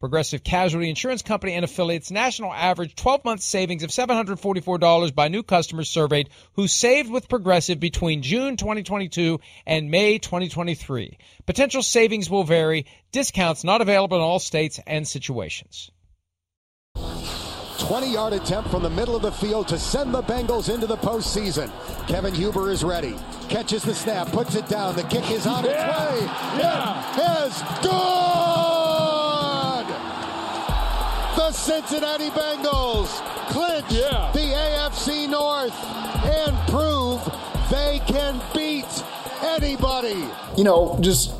Progressive Casualty Insurance Company and affiliates national average 12 month savings of $744 by new customers surveyed who saved with Progressive between June 2022 and May 2023. Potential savings will vary, discounts not available in all states and situations. 20 yard attempt from the middle of the field to send the Bengals into the postseason. Kevin Huber is ready. Catches the snap, puts it down. The kick is on its Yeah. way. Yeah. It is good! The Cincinnati Bengals clinch Yeah. the AFC North and prove they can beat anybody. you know, just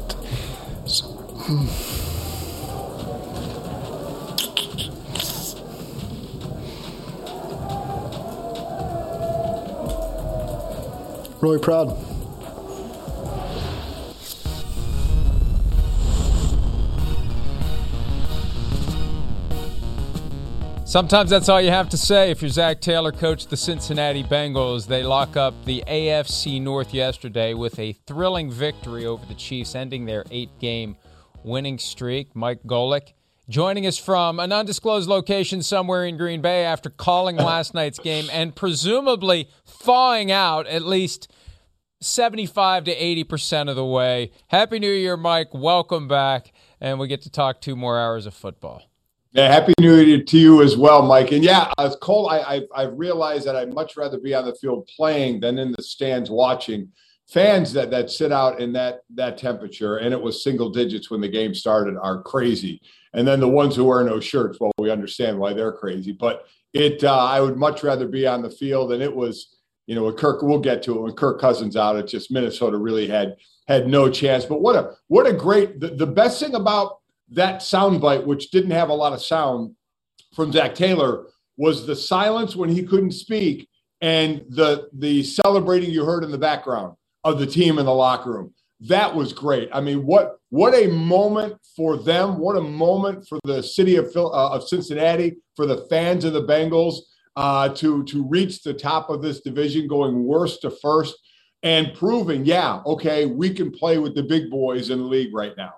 really proud. Sometimes that's all you have to say. If you're Zac Taylor, coach the Cincinnati Bengals, they lock up the AFC North yesterday with a thrilling victory over the Chiefs, ending their eight game winning streak. Mike Golic joining us from an undisclosed location somewhere in Green Bay after calling last night's game and presumably thawing out at least 75 to 80% of the way. Happy New Year, Mike. Welcome back. And we get to talk two more hours of football. Yeah, happy New Year to you as well, Mike. And yeah, uh, Cole, I, I I've realized that I'd much rather be on the field playing than in the stands watching. Fans that that sit out in that that temperature, and it was single digits when the game started, are crazy. And then the ones who wear no shirts, well, we understand why they're crazy. But it, uh, I would much rather be on the field, and it was, you know, with Kirk. We'll get to it when Kirk Cousins out. It just Minnesota really had had no chance. But what a what a great the, the best thing about that soundbite, which didn't have a lot of sound from Zac Taylor, was the silence when he couldn't speak and the the celebrating you heard in the background of the team in the locker room. That was great. I mean, what what a moment for them! What a moment for the city of uh, of Cincinnati, for the fans of the Bengals uh, to to reach the top of this division, going worst to first, and proving, yeah, okay, we can play with the big boys in the league right now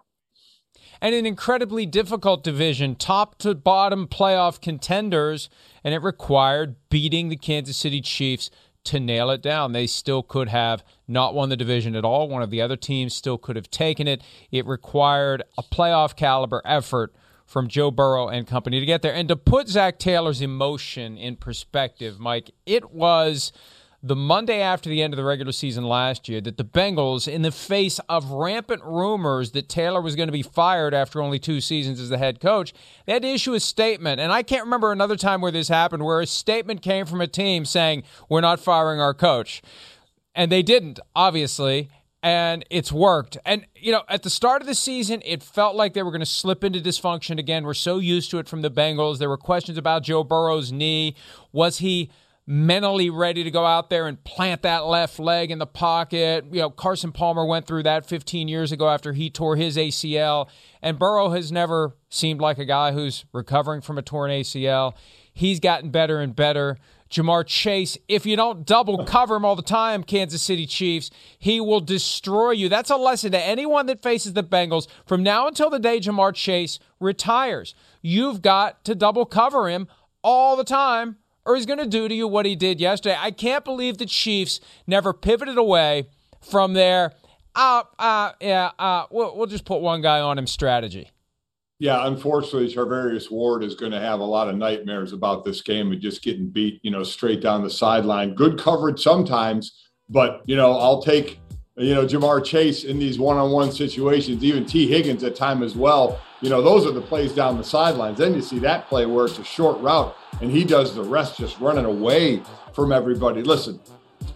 and an incredibly difficult division, top to bottom playoff contenders, and it required beating the Kansas City Chiefs to nail it down. They still could have not won the division at all. One of the other teams still could have taken it. It required a playoff caliber effort from Joe Burrow and company to get there. And to put Zac Taylor's emotion in perspective, Mike, it was the Monday after the end of the regular season last year that the Bengals, in the face of rampant rumors that Taylor was going to be fired after only two seasons as the head coach, they had to issue a statement. And I can't remember another time where this happened where a statement came from a team saying, We're not firing our coach. And they didn't, obviously. And it's worked. And, you know, at the start of the season, it felt like they were going to slip into dysfunction again. We're so used to it from the Bengals. There were questions about Joe Burrow's knee. Was he mentally ready to go out there and plant that left leg in the pocket. You know, Carson Palmer went through that 15 years ago after he tore his ACL, and Burrow has never seemed like a guy who's recovering from a torn ACL. He's gotten better and better. Ja'Marr Chase, if you don't double cover him all the time, Kansas City Chiefs, he will destroy you. That's a lesson to anyone that faces the Bengals from now until the day Ja'Marr Chase retires. You've got to double cover him all the time, or he's going to do to you what he did yesterday. I can't believe the Chiefs never pivoted away from their, uh, uh, yeah, uh, we'll, we'll just put one guy on him strategy. Yeah, unfortunately, Charvarius Ward is going to have a lot of nightmares about this game and just getting beat, you know, straight down the sideline. Good coverage sometimes, but you know, I'll take, you know, Ja'Marr Chase in these one-on-one situations, even Tee Higgins at time as well. You know, those are the plays down the sidelines. Then you see that play where it's a short route and he does the rest, just running away from everybody. Listen,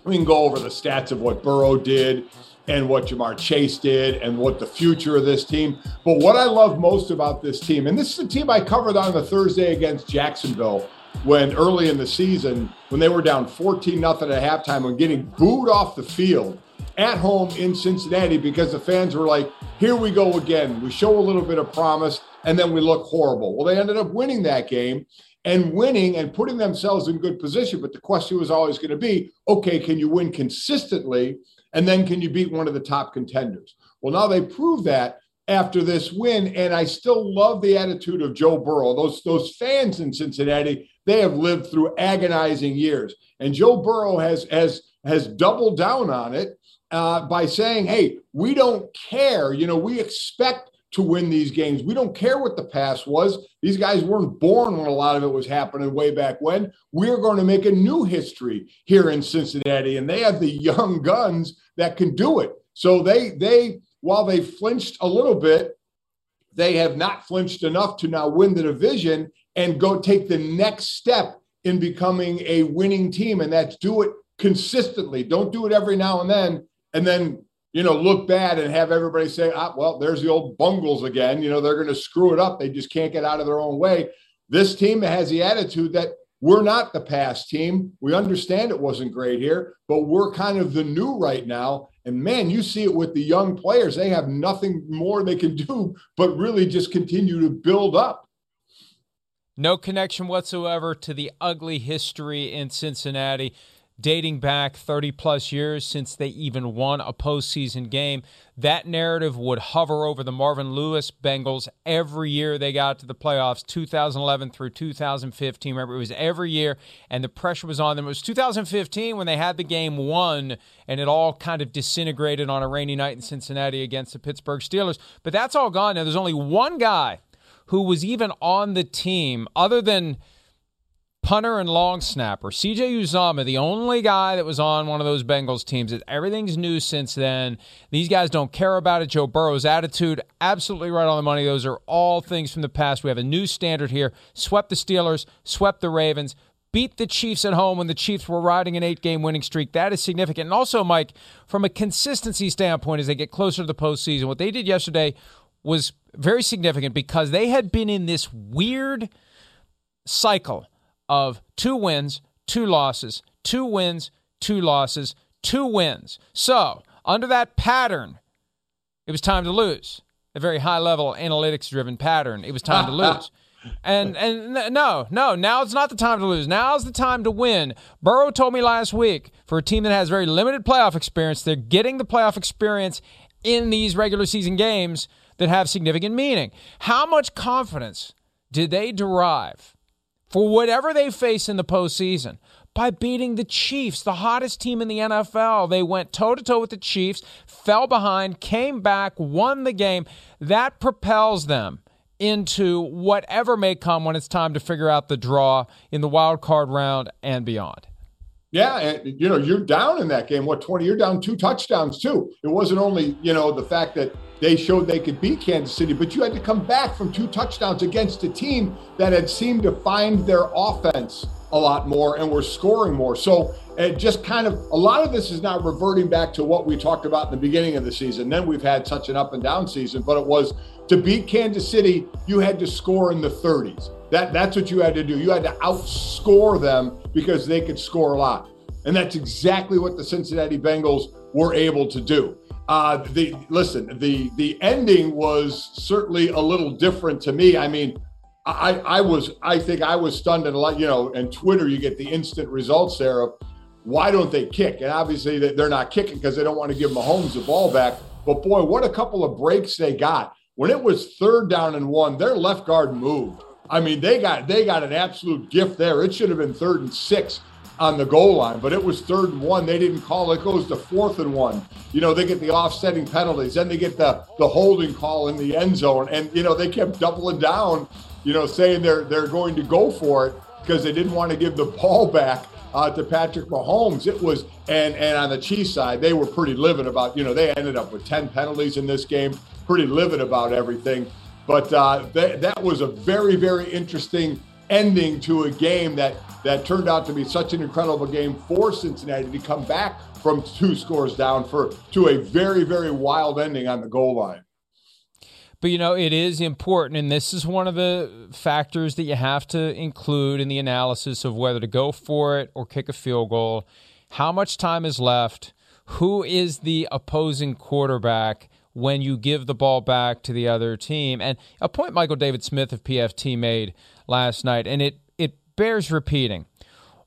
we can go over the stats of what Burrow did and what Jamar Chase did and what the future of this team. But what I love most about this team, and this is a team I covered on the Thursday against Jacksonville when early in the season, when they were down 14 nothing at halftime and getting booed off the field at home in Cincinnati because the fans were like, here we go again. We show a little bit of promise and then we look horrible. Well, they ended up winning that game and winning and putting themselves in good position. But the question was always going to be okay, can you win consistently? And then can you beat one of the top contenders? Well, now they prove that after this win. And I still love the attitude of Joe Burrow. Those, those fans in Cincinnati, they have lived through agonizing years. And Joe Burrow has, has, has doubled down on it uh, by saying, hey, we don't care. You know, we expect to win these games. We don't care what the past was. These guys weren't born when a lot of it was happening way back when. We're going to make a new history here in Cincinnati, and they have the young guns that can do it. So they they while they flinched a little bit, they have not flinched enough to now win the division and go take the next step in becoming a winning team, and that's do it consistently. Don't do it every now and then, and then you know, look bad and have everybody say, ah, well, there's the old bungles again. You know, they're going to screw it up. They just can't get out of their own way. This team has the attitude that we're not the past team. We understand it wasn't great here, but we're kind of the new right now. And man, you see it with the young players. They have nothing more they can do but really just continue to build up. No connection whatsoever to the ugly history in Cincinnati dating back 30 plus years since they even won a postseason game. That narrative would hover over the Marvin Lewis Bengals every year they got to the playoffs, 2011 through 2015. Remember, it was every year, and the pressure was on them. It was 2015 when they had the game won, and it all kind of disintegrated on a rainy night in Cincinnati against the Pittsburgh Steelers. But that's all gone now. There's only one guy who was even on the team other than – punter and long snapper. CJ Uzomah, the only guy that was on one of those Bengals teams. Everything's new since then. These guys don't care about it. Joe Burrow's attitude, absolutely right on the money. Those are all things from the past. We have a new standard here. Swept the Steelers, swept the Ravens, beat the Chiefs at home when the Chiefs were riding an eight game winning streak. That is significant. And also, Mike, from a consistency standpoint, as they get closer to the postseason, what they did yesterday was very significant because they had been in this weird cycle of two wins, two losses, two wins, two losses, two wins. So, under that pattern, it was time to lose. A very high level analytics driven pattern. It was time to lose. And and no, no, now it's not the time to lose. Now's the time to win. Burrow told me last week for a team that has very limited playoff experience, they're getting the playoff experience in these regular season games that have significant meaning. How much confidence did they derive for whatever they face in the postseason by beating the Chiefs, the hottest team in the NFL. They went toe to toe with the Chiefs, fell behind, came back, won the game. That propels them into whatever may come when it's time to figure out the draw in the wild card round and beyond. Yeah, and you know, you're down in that game. What 20? You're down two touchdowns too. It wasn't only, you know, the fact that they showed they could beat Kansas City, but you had to come back from two touchdowns against a team that had seemed to find their offense a lot more and were scoring more. So it just kind of a lot of this is now reverting back to what we talked about in the beginning of the season. Then we've had such an up and down season, but it was to beat Kansas City, you had to score in the 30s. That that's what you had to do. You had to outscore them because they could score a lot. And that's exactly what the Cincinnati Bengals were able to do. Uh, the listen, the the ending was certainly a little different to me. I mean, I, I was, I think I was stunned and a lot, you know, and Twitter, you get the instant results there of why don't they kick? And obviously they're not kicking because they don't want to give Mahomes the ball back. But boy, what a couple of breaks they got. When it was third down and one, their left guard moved. I mean, they got they got an absolute gift there. It should have been third and six on the goal line, but it was third and one. They didn't call it. Goes to fourth and one. You know, they get the offsetting penalties. Then they get the the holding call in the end zone, and you know they kept doubling down. You know, saying they're they're going to go for it because they didn't want to give the ball back uh, to Patrick Mahomes. It was and and on the Chiefs side, they were pretty livid about. You know, they ended up with ten penalties in this game. Pretty livid about everything. But uh, th- that was a very very interesting ending to a game that that turned out to be such an incredible game for Cincinnati to come back from two scores down for to a very very wild ending on the goal line. But you know, it is important, and this is one of the factors that you have to include in the analysis of whether to go for it or kick a field goal. How much time is left? Who is the opposing quarterback when you give the ball back to the other team? And a point Michael David Smith of PFT made last night, and it it bears repeating.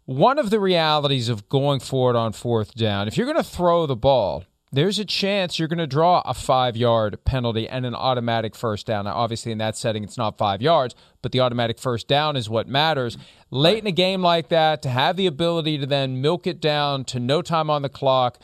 One of the realities of going forward on fourth down, if you're going to throw the ball, there's a chance you're going to draw a five yard penalty and an automatic first down. Now, obviously, in that setting, it's not five yards, but the automatic first down is what matters. Late in a game like that, to have the ability to then milk it down to no time on the clock,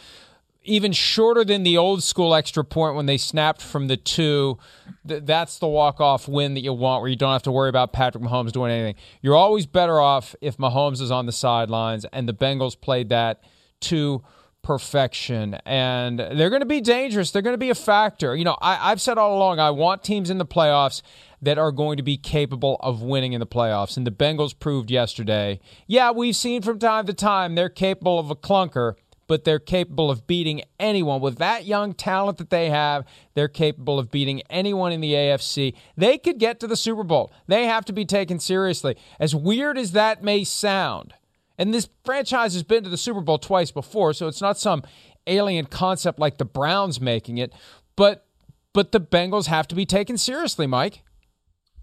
even shorter than the old school extra point when they snapped from the two. that's the walk off win that you want, where you don't have to worry about Patrick Mahomes doing anything. You're always better off if Mahomes is on the sidelines, and the Bengals played that to perfection and they're going to be dangerous. They're going to be a factor. You know, I, have said all along, I want teams in the playoffs that are going to be capable of winning in the playoffs. And the Bengals proved yesterday. Yeah, we've seen from time to time they're capable of a clunker, but they're capable of beating anyone. With that young talent that they have, they're capable of beating anyone in the AFC. They could get to the Super Bowl. They have to be taken seriously. As weird as that may sound, and this franchise has been to the Super Bowl twice before, so it's not some alien concept like the Browns making it, but but the Bengals have to be taken seriously, Mike.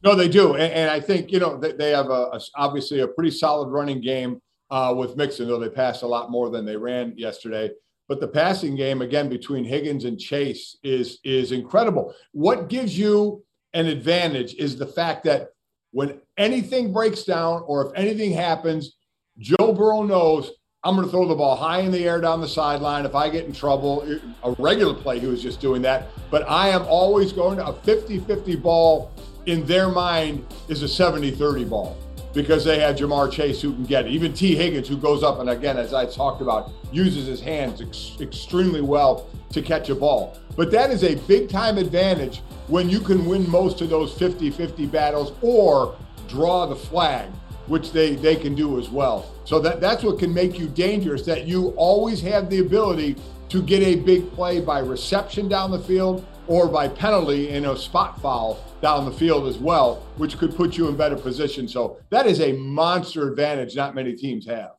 No, they do, and, and I think you know they, they have a, a, obviously a pretty solid running game uh, with Mixon, though they passed a lot more than they ran yesterday. But the passing game again between Higgins and Chase is is incredible. What gives you an advantage is the fact that when anything breaks down or if anything happens, Joe Burrow knows I'm going to throw the ball high in the air down the sideline. If I get in trouble, a regular play, he was just doing that. But I am always going to a 50 50 ball in their mind is a 70 30 ball because they had Ja'Marr Chase who can get it. Even Tee Higgins, who goes up and again, as I talked about, uses his hands ex- extremely well to catch a ball. But that is a big time advantage when you can win most of those 50 50 battles or draw the flag which they, they can do as well. So that, that's what can make you dangerous, that you always have the ability to get a big play by reception down the field or by penalty in a spot foul down the field as well, which could put you in better position. So that is a monster advantage not many teams have.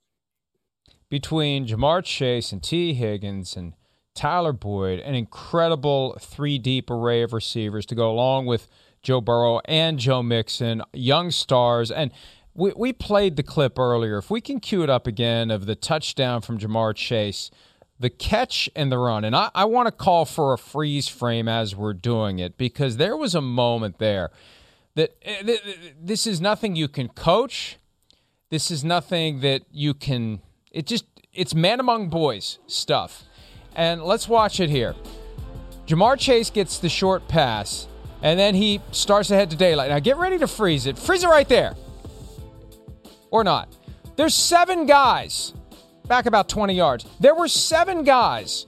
Between Ja'Marr Chase and Tee Higgins and Tyler Boyd, an incredible three deep array of receivers to go along with Joe Burrow and Joe Mixon, young stars. And we, we played the clip earlier. If we can cue it up again of the touchdown from Ja'Marr Chase, the catch and the run. And I, I want to call for a freeze frame as we're doing it because there was a moment there that eh, this is nothing you can coach. This is nothing that you can, it just, it's man among boys stuff. And let's watch it here. Ja'Marr Chase gets the short pass, and then he starts to head to daylight. Now get ready to freeze it. Freeze it right there or not. There's seven guys back about 20 yards. There were seven guys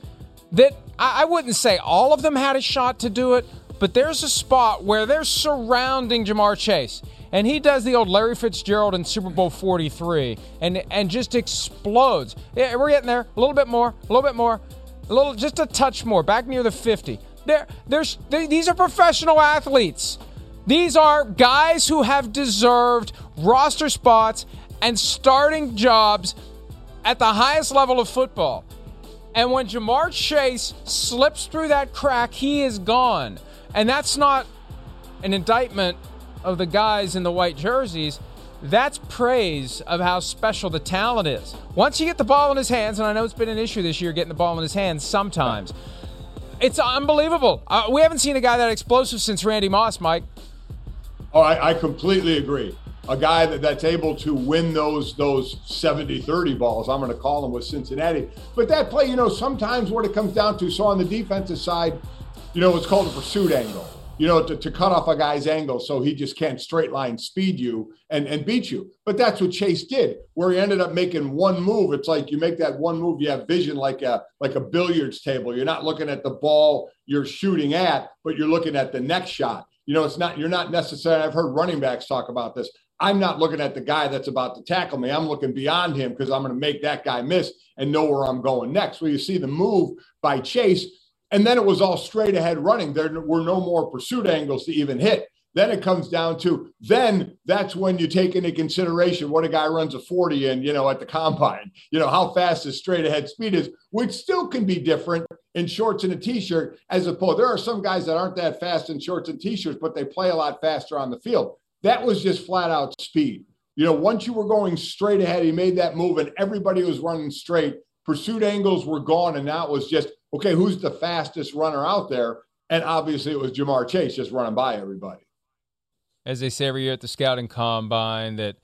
that I, wouldn't say all of them had a shot to do it, but there's a spot where they're surrounding Ja'Marr Chase. And he does the old Larry Fitzgerald in Super Bowl 43 and, and just explodes. Yeah, we're getting there. A little bit more, a little bit more, a little, just a touch more, back near the 50. There, there's, these are professional athletes. These are guys who have deserved roster spots and starting jobs at the highest level of football. And when Ja'Marr Chase slips through that crack, he is gone. And that's not an indictment of the guys in the white jerseys, that's praise of how special the talent is. Once you get the ball in his hands, and I know it's been an issue this year getting the ball in his hands sometimes, it's unbelievable. Uh, we haven't seen a guy that explosive since Randy Moss, Mike. Oh, I, I completely agree. A guy that, that's able to win those those 70-30 balls, I'm going to call him with Cincinnati. But that play, you know, sometimes what it comes down to, so on the defensive side, you know, it's called a pursuit angle you know, to, to cut off a guy's angle so he just can't straight line speed you and, and beat you. But that's what Chase did, where he ended up making one move. It's like you make that one move, you have vision like a like a billiards table. You're not looking at the ball you're shooting at, but you're looking at the next shot. You know, it's not you're not necessarily. I've heard running backs talk about this. I'm not looking at the guy that's about to tackle me. I'm looking beyond him because I'm going to make that guy miss and know where I'm going next. Well, you see the move by Chase and then it was all straight ahead running. There were no more pursuit angles to even hit. Then it comes down to then that's when you take into consideration what a guy runs a 40 in, you know, at the combine, you know, how fast his straight ahead speed is, which still can be different in shorts and a t-shirt as opposed. There are some guys that aren't that fast in shorts and t-shirts, but they play a lot faster on the field. That was just flat out speed. You know, once you were going straight ahead, he made that move and everybody was running straight. Pursuit angles were gone, and now it was just okay, who's the fastest runner out there? And obviously it was Ja'Marr Chase just running by everybody. As they say every year at the scouting combine, that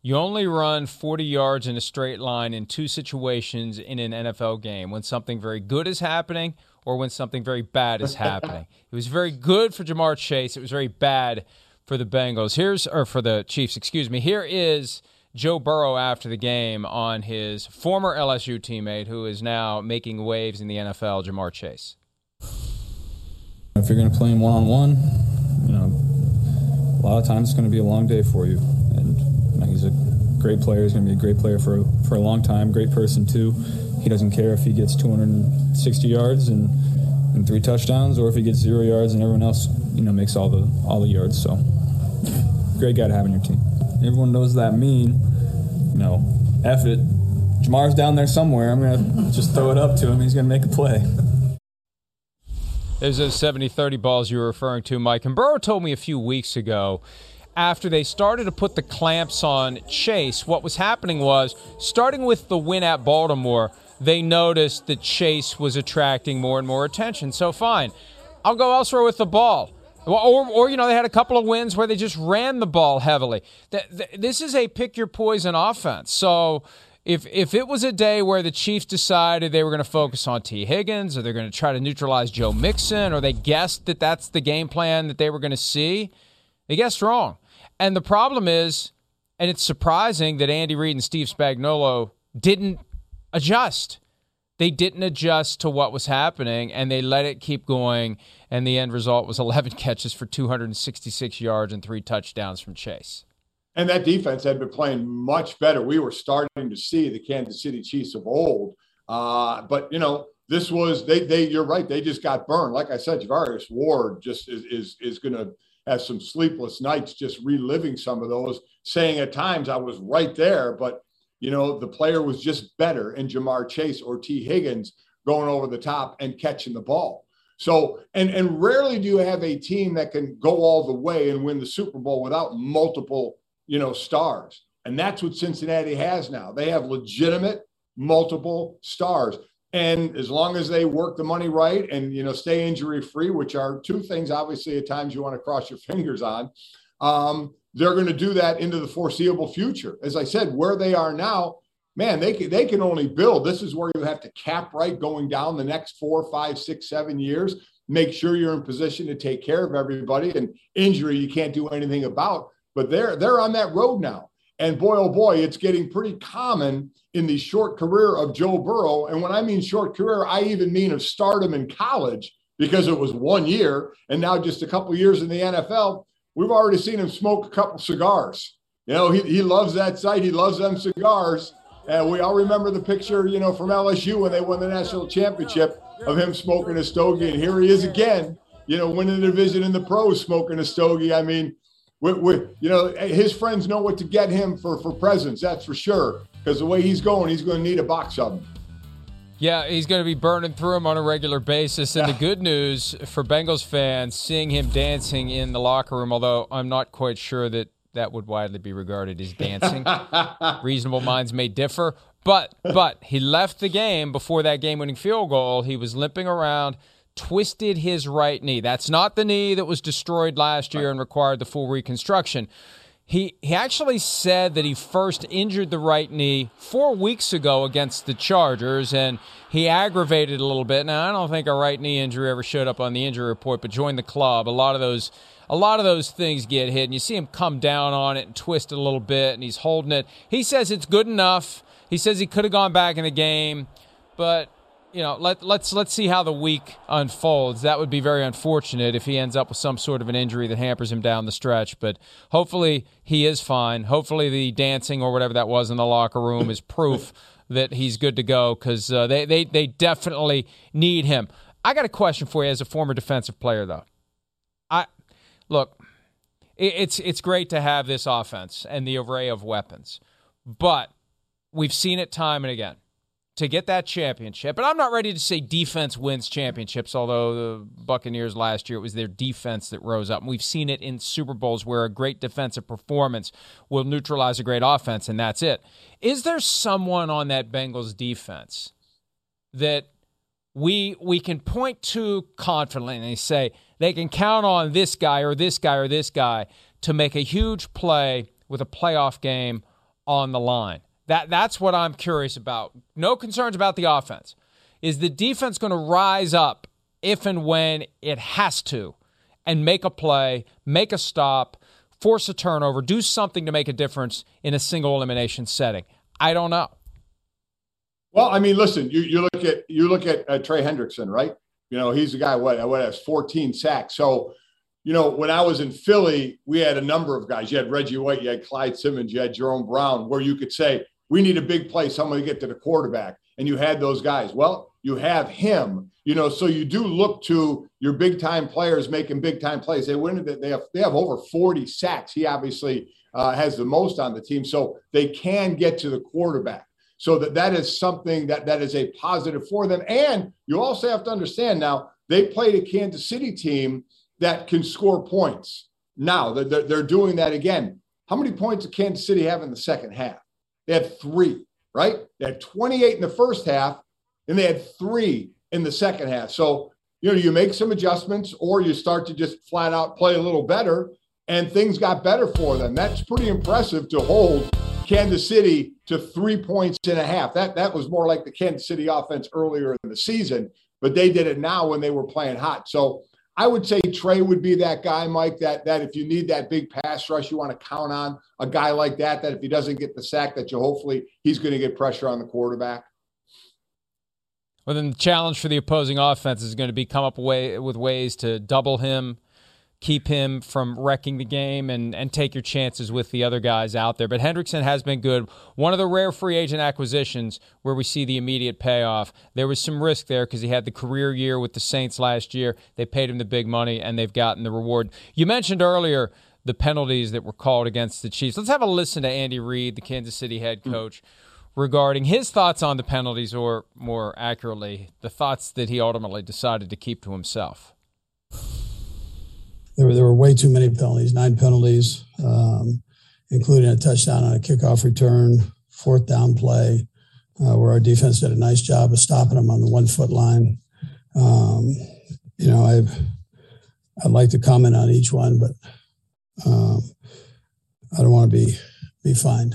you only run 40 yards in a straight line in two situations in an NFL game when something very good is happening or when something very bad is happening. it was very good for Ja'Marr Chase. It was very bad for the Bengals. Here's, or for the Chiefs, excuse me. Here is Joe Burrow after the game on his former LSU teammate, who is now making waves in the NFL, Ja'Marr Chase. If you're going to play him one on one, you know, a lot of times it's going to be a long day for you. And you know, he's a great player. He's going to be a great player for for a long time. Great person too. He doesn't care if he gets 260 yards and, and three touchdowns, or if he gets zero yards and everyone else, you know, makes all the all the yards. So, great guy to have on your team everyone knows that mean, know, F it. Ja'Marr's down there somewhere. I'm going to just throw it up to him. He's going to make a play. There's those 70 30 balls you were referring to, Mike. And Burrow told me a few weeks ago after they started to put the clamps on Chase, what was happening was starting with the win at Baltimore, they noticed that Chase was attracting more and more attention. So, fine, I'll go elsewhere with the ball. Or, or, you know, they had a couple of wins where they just ran the ball heavily. This is a pick your poison offense. So if if it was a day where the Chiefs decided they were going to focus on Tee Higgins or they're going to try to neutralize Joe Mixon or they guessed that that's the game plan that they were going to see, they guessed wrong. And the problem is, and it's surprising that Andy Reid and Steve Spagnuolo didn't adjust. They didn't adjust to what was happening and they let it keep going and the end result was 11 catches for 266 yards and three touchdowns from Chase. And that defense had been playing much better. We were starting to see the Kansas City Chiefs of old. Uh, but you know, this was they they you're right, they just got burned. Like I said, Charvarius Ward just is is is gonna have some sleepless nights just reliving some of those, saying at times I was right there, but you know, the player was just better in Ja'Marr Chase or Tee Higgins going over the top and catching the ball. So, and and rarely do you have a team that can go all the way and win the Super Bowl without multiple, you know, stars. And that's what Cincinnati has now. They have legitimate multiple stars. And as long as they work the money right and you know stay injury free, which are two things obviously at times you want to cross your fingers on, um, they're going to do that into the foreseeable future. As I said, where they are now, man, they can, they can only build. This is where you have to cap right going down the next four, five, six, seven years. Make sure you're in position to take care of everybody. And injury, you can't do anything about. But they're they're on that road now. And boy, oh boy, it's getting pretty common in the short career of Joe Burrow. And when I mean short career, I even mean of stardom in college because it was one year and now just a couple years in the NFL. We've already seen him smoke a couple cigars. You know, he, he loves that sight. He loves them cigars. And we all remember the picture, you know, from LSU when they won the national championship of him smoking a stogie. And here he is again, you know, winning the division in the pros, smoking a stogie. I mean, we, we, you know, his friends know what to get him for for presents. That's for sure. Because the way he's going, he's going to need a box of them. Yeah, he's going to be burning through them on a regular basis. And the good news for Bengals fans, seeing him dancing in the locker room, although I'm not quite sure that that would widely be regarded as dancing. Reasonable minds may differ, but but he left the game before that game-winning field goal. He was limping around, twisted his right knee. That's not the knee that was destroyed last year and required the full reconstruction. He he actually said that he first injured the right knee four weeks ago against the Chargers, and he aggravated a little bit. Now I don't think a right knee injury ever showed up on the injury report, but joined the club. A lot of those a lot of those things get hit, and you see him come down on it and twist it a little bit, and he's holding it. He says it's good enough. He says he could have gone back in the game, but you know, let, let's let's see how the week unfolds. That would be very unfortunate if he ends up with some sort of an injury that hampers him down the stretch. But hopefully he is fine. Hopefully the dancing or whatever that was in the locker room is proof that he's good to go because uh, they, they they definitely need him. I got a question for you as a former defensive player, though. I look, it, it's it's great to have this offense and the array of weapons, but we've seen it time and again to get that championship. But I'm not ready to say defense wins championships, although the Buccaneers last year, it was their defense that rose up. And we've seen it in Super Bowls where a great defensive performance will neutralize a great offense, and that's it. Is there someone on that Bengals defense that we we can point to confidently and say they can count on this guy or this guy or this guy to make a huge play with a playoff game on the line? That that's what I'm curious about. No concerns about the offense. Is the defense going to rise up if and when it has to and make a play, make a stop, force a turnover, do something to make a difference in a single elimination setting? I don't know. Well, I mean, listen, you, you look at you look at uh, Trey Hendrickson, right? You know, he's the guy what what has 14 sacks. So, you know, when I was in Philly, we had a number of guys. You had Reggie White, you had Clyde Simmons, you had Jerome Brown, where you could say, we need a big play, to get to the quarterback. And you had those guys. Well, you have him, you know, so you do look to your big time players making big time plays. They win they have they have over 40 sacks. He obviously uh, has the most on the team. So they can get to the quarterback. So that that is something that that is a positive for them. And you also have to understand now they played a Kansas City team that can score points. Now they're, they're doing that again. How many points did Kansas City have in the second half? They had three, right? They had 28 in the first half, and they had three in the second half. So, you know, you make some adjustments or you start to just flat out play a little better, and things got better for them. That's pretty impressive to hold Kansas City to three points and a half. That that was more like the Kansas City offense earlier in the season, but they did it now when they were playing hot. So I would say Trey would be that guy, Mike, that that if you need that big pass rush, you want to count on a guy like that, that if he doesn't get the sack, that you hopefully he's going to get pressure on the quarterback. Well, then the challenge for the opposing offense is going to be come up way, with ways to double him, keep him from wrecking the game and, and take your chances with the other guys out there. But Hendrickson has been good. One of the rare free agent acquisitions where we see the immediate payoff. There was some risk there because he had the career year with the Saints last year. They paid him the big money and they've gotten the reward. You mentioned earlier the penalties that were called against the Chiefs. Let's have a listen to Andy Reid, the Kansas City head hmm. coach. Regarding his thoughts on the penalties, or more accurately, the thoughts that he ultimately decided to keep to himself there were there were way too many penalties, nine penalties, um, including a touchdown on a kickoff return, fourth down play, uh, where our defense did a nice job of stopping them on the one foot line. Um, you know, I've I'd like to comment on each one, but um, I don't want to be be fined.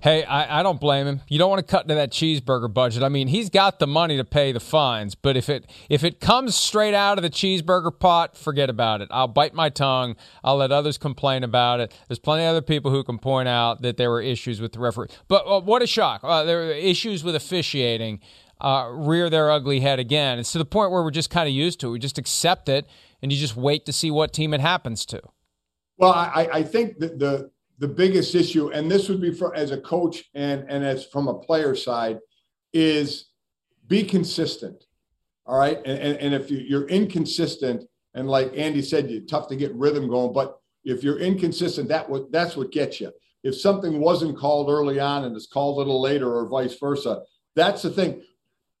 Hey, I, I, don't blame him. You don't want to cut into that cheeseburger budget. I mean, he's got the money to pay the fines, but if it if it comes straight out of the cheeseburger pot, forget about it. I'll bite my tongue. I'll let others complain about it. There's plenty of other people who can point out that there were issues with the referee. But uh, what a shock! Uh, there were issues with officiating. Uh, rear their ugly head again. It's to the point where we're just kind of used to it. We just accept it, and you just wait to see what team it happens to. Well, I, I think that the the biggest issue, and this would be for as a coach and and as from a player side, is be consistent. All right, and and, and if you, you're inconsistent, and like Andy said, you're tough to get rhythm going, but if you're inconsistent, that what that's what gets you. if something wasn't called early on and it's called a little later or vice versa. That's the thing.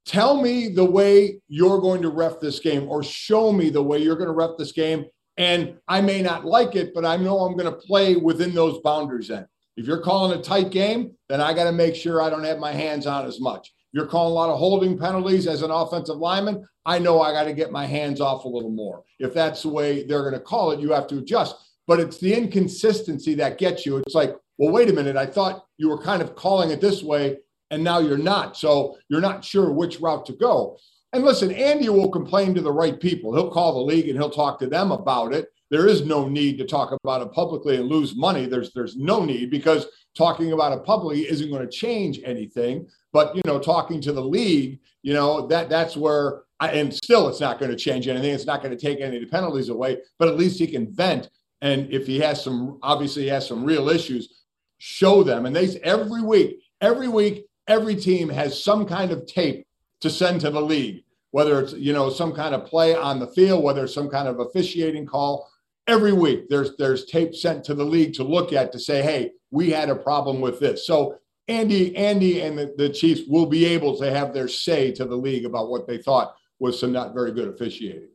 Tell me the way you're going to ref this game or show me the way you're going to ref this game. And I may not like it, but I know I'm going to play within those boundaries then. If you're calling a tight game, then I got to make sure I don't have my hands on as much. You're calling a lot of holding penalties as an offensive lineman. I know I got to get my hands off a little more. If that's the way they're going to call it, you have to adjust. But it's the inconsistency that gets you. It's like, well, wait a minute. I thought you were kind of calling it this way, and now you're not. So you're not sure which route to go. And listen, Andy will complain to the right people. He'll call the league and he'll talk to them about it. There is no need to talk about it publicly and lose money. There's there's no need because talking about it publicly isn't going to change anything. But you know, talking to the league, you know that that's where. I, and still, it's not going to change anything. It's not going to take any of the penalties away. But at least he can vent. And if he has some, obviously, he has some real issues. Show them. And they every week, every week, every team has some kind of tape to send to the league whether it's you know some kind of play on the field, whether it's some kind of officiating call. Every week there's there's tape sent to the league to look at to say, hey, we had a problem with this. So Andy, Andy and the, the Chiefs will be able to have their say to the league about what they thought was some not very good officiating.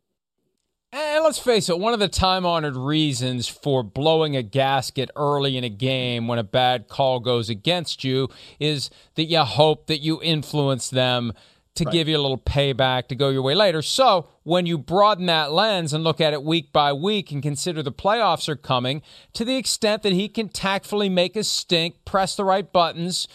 And let's face it, one of the time honored reasons for blowing a gasket early in a game when a bad call goes against you is that you hope that you influence them to right. give you a little payback to go your way later. So when you broaden that lens and look at it week by week and consider the playoffs are coming, to the extent that he can tactfully make a stink, press the right buttons,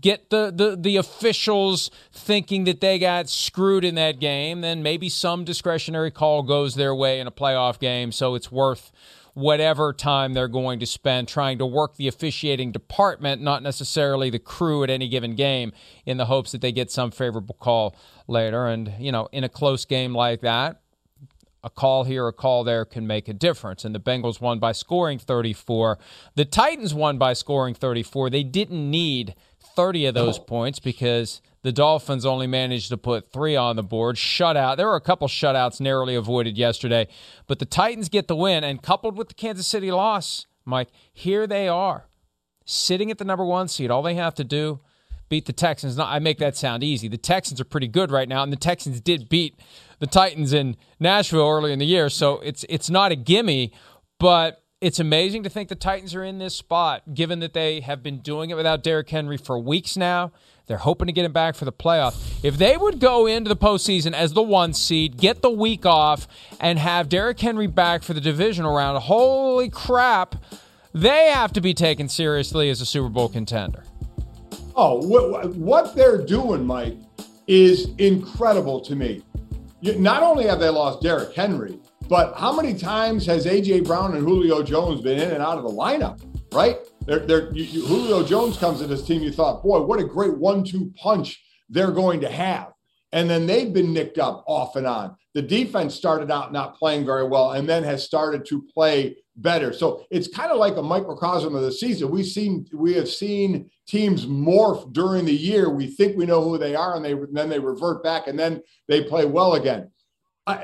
get the, the, the officials thinking that they got screwed in that game, then maybe some discretionary call goes their way in a playoff game. So it's worth whatever time they're going to spend trying to work the officiating department, not necessarily the crew at any given game, in the hopes that they get some favorable call later. And, you know, in a close game like that, a call here, a call there can make a difference. And the Bengals won by scoring 34. The Titans won by scoring 34. They didn't need 30 of those points because the Dolphins only managed to put three on the board. Shutout. There were a couple shutouts narrowly avoided yesterday, but the Titans get the win. And coupled with the Kansas City loss, Mike, here they are, sitting at the number one seed. All they have to do beat the Texans. I make that sound easy. The Texans are pretty good right now, and the Texans did beat the Titans in Nashville early in the year, so it's it's not a gimme, but it's amazing to think the Titans are in this spot, given that they have been doing it without Derrick Henry for weeks now. They're hoping to get him back for the playoff. If they would go into the postseason as the one seed, get the week off, and have Derrick Henry back for the divisional round, holy crap, they have to be taken seriously as a Super Bowl contender. Oh, what, what they're doing, Mike, is incredible to me. Not only have they lost Derrick Henry, but how many times has A.J. Brown and Julio Jones been in and out of the lineup, right? They're, they're, you, you, Julio Jones comes to this team. You thought, boy, what a great one-two punch they're going to have. And then they've been nicked up off and on. The defense started out not playing very well and then has started to play better. So it's kind of like a microcosm of the season. We've seen we have seen teams morph during the year. We think we know who they are, and they then they revert back, and then they play well again. Uh,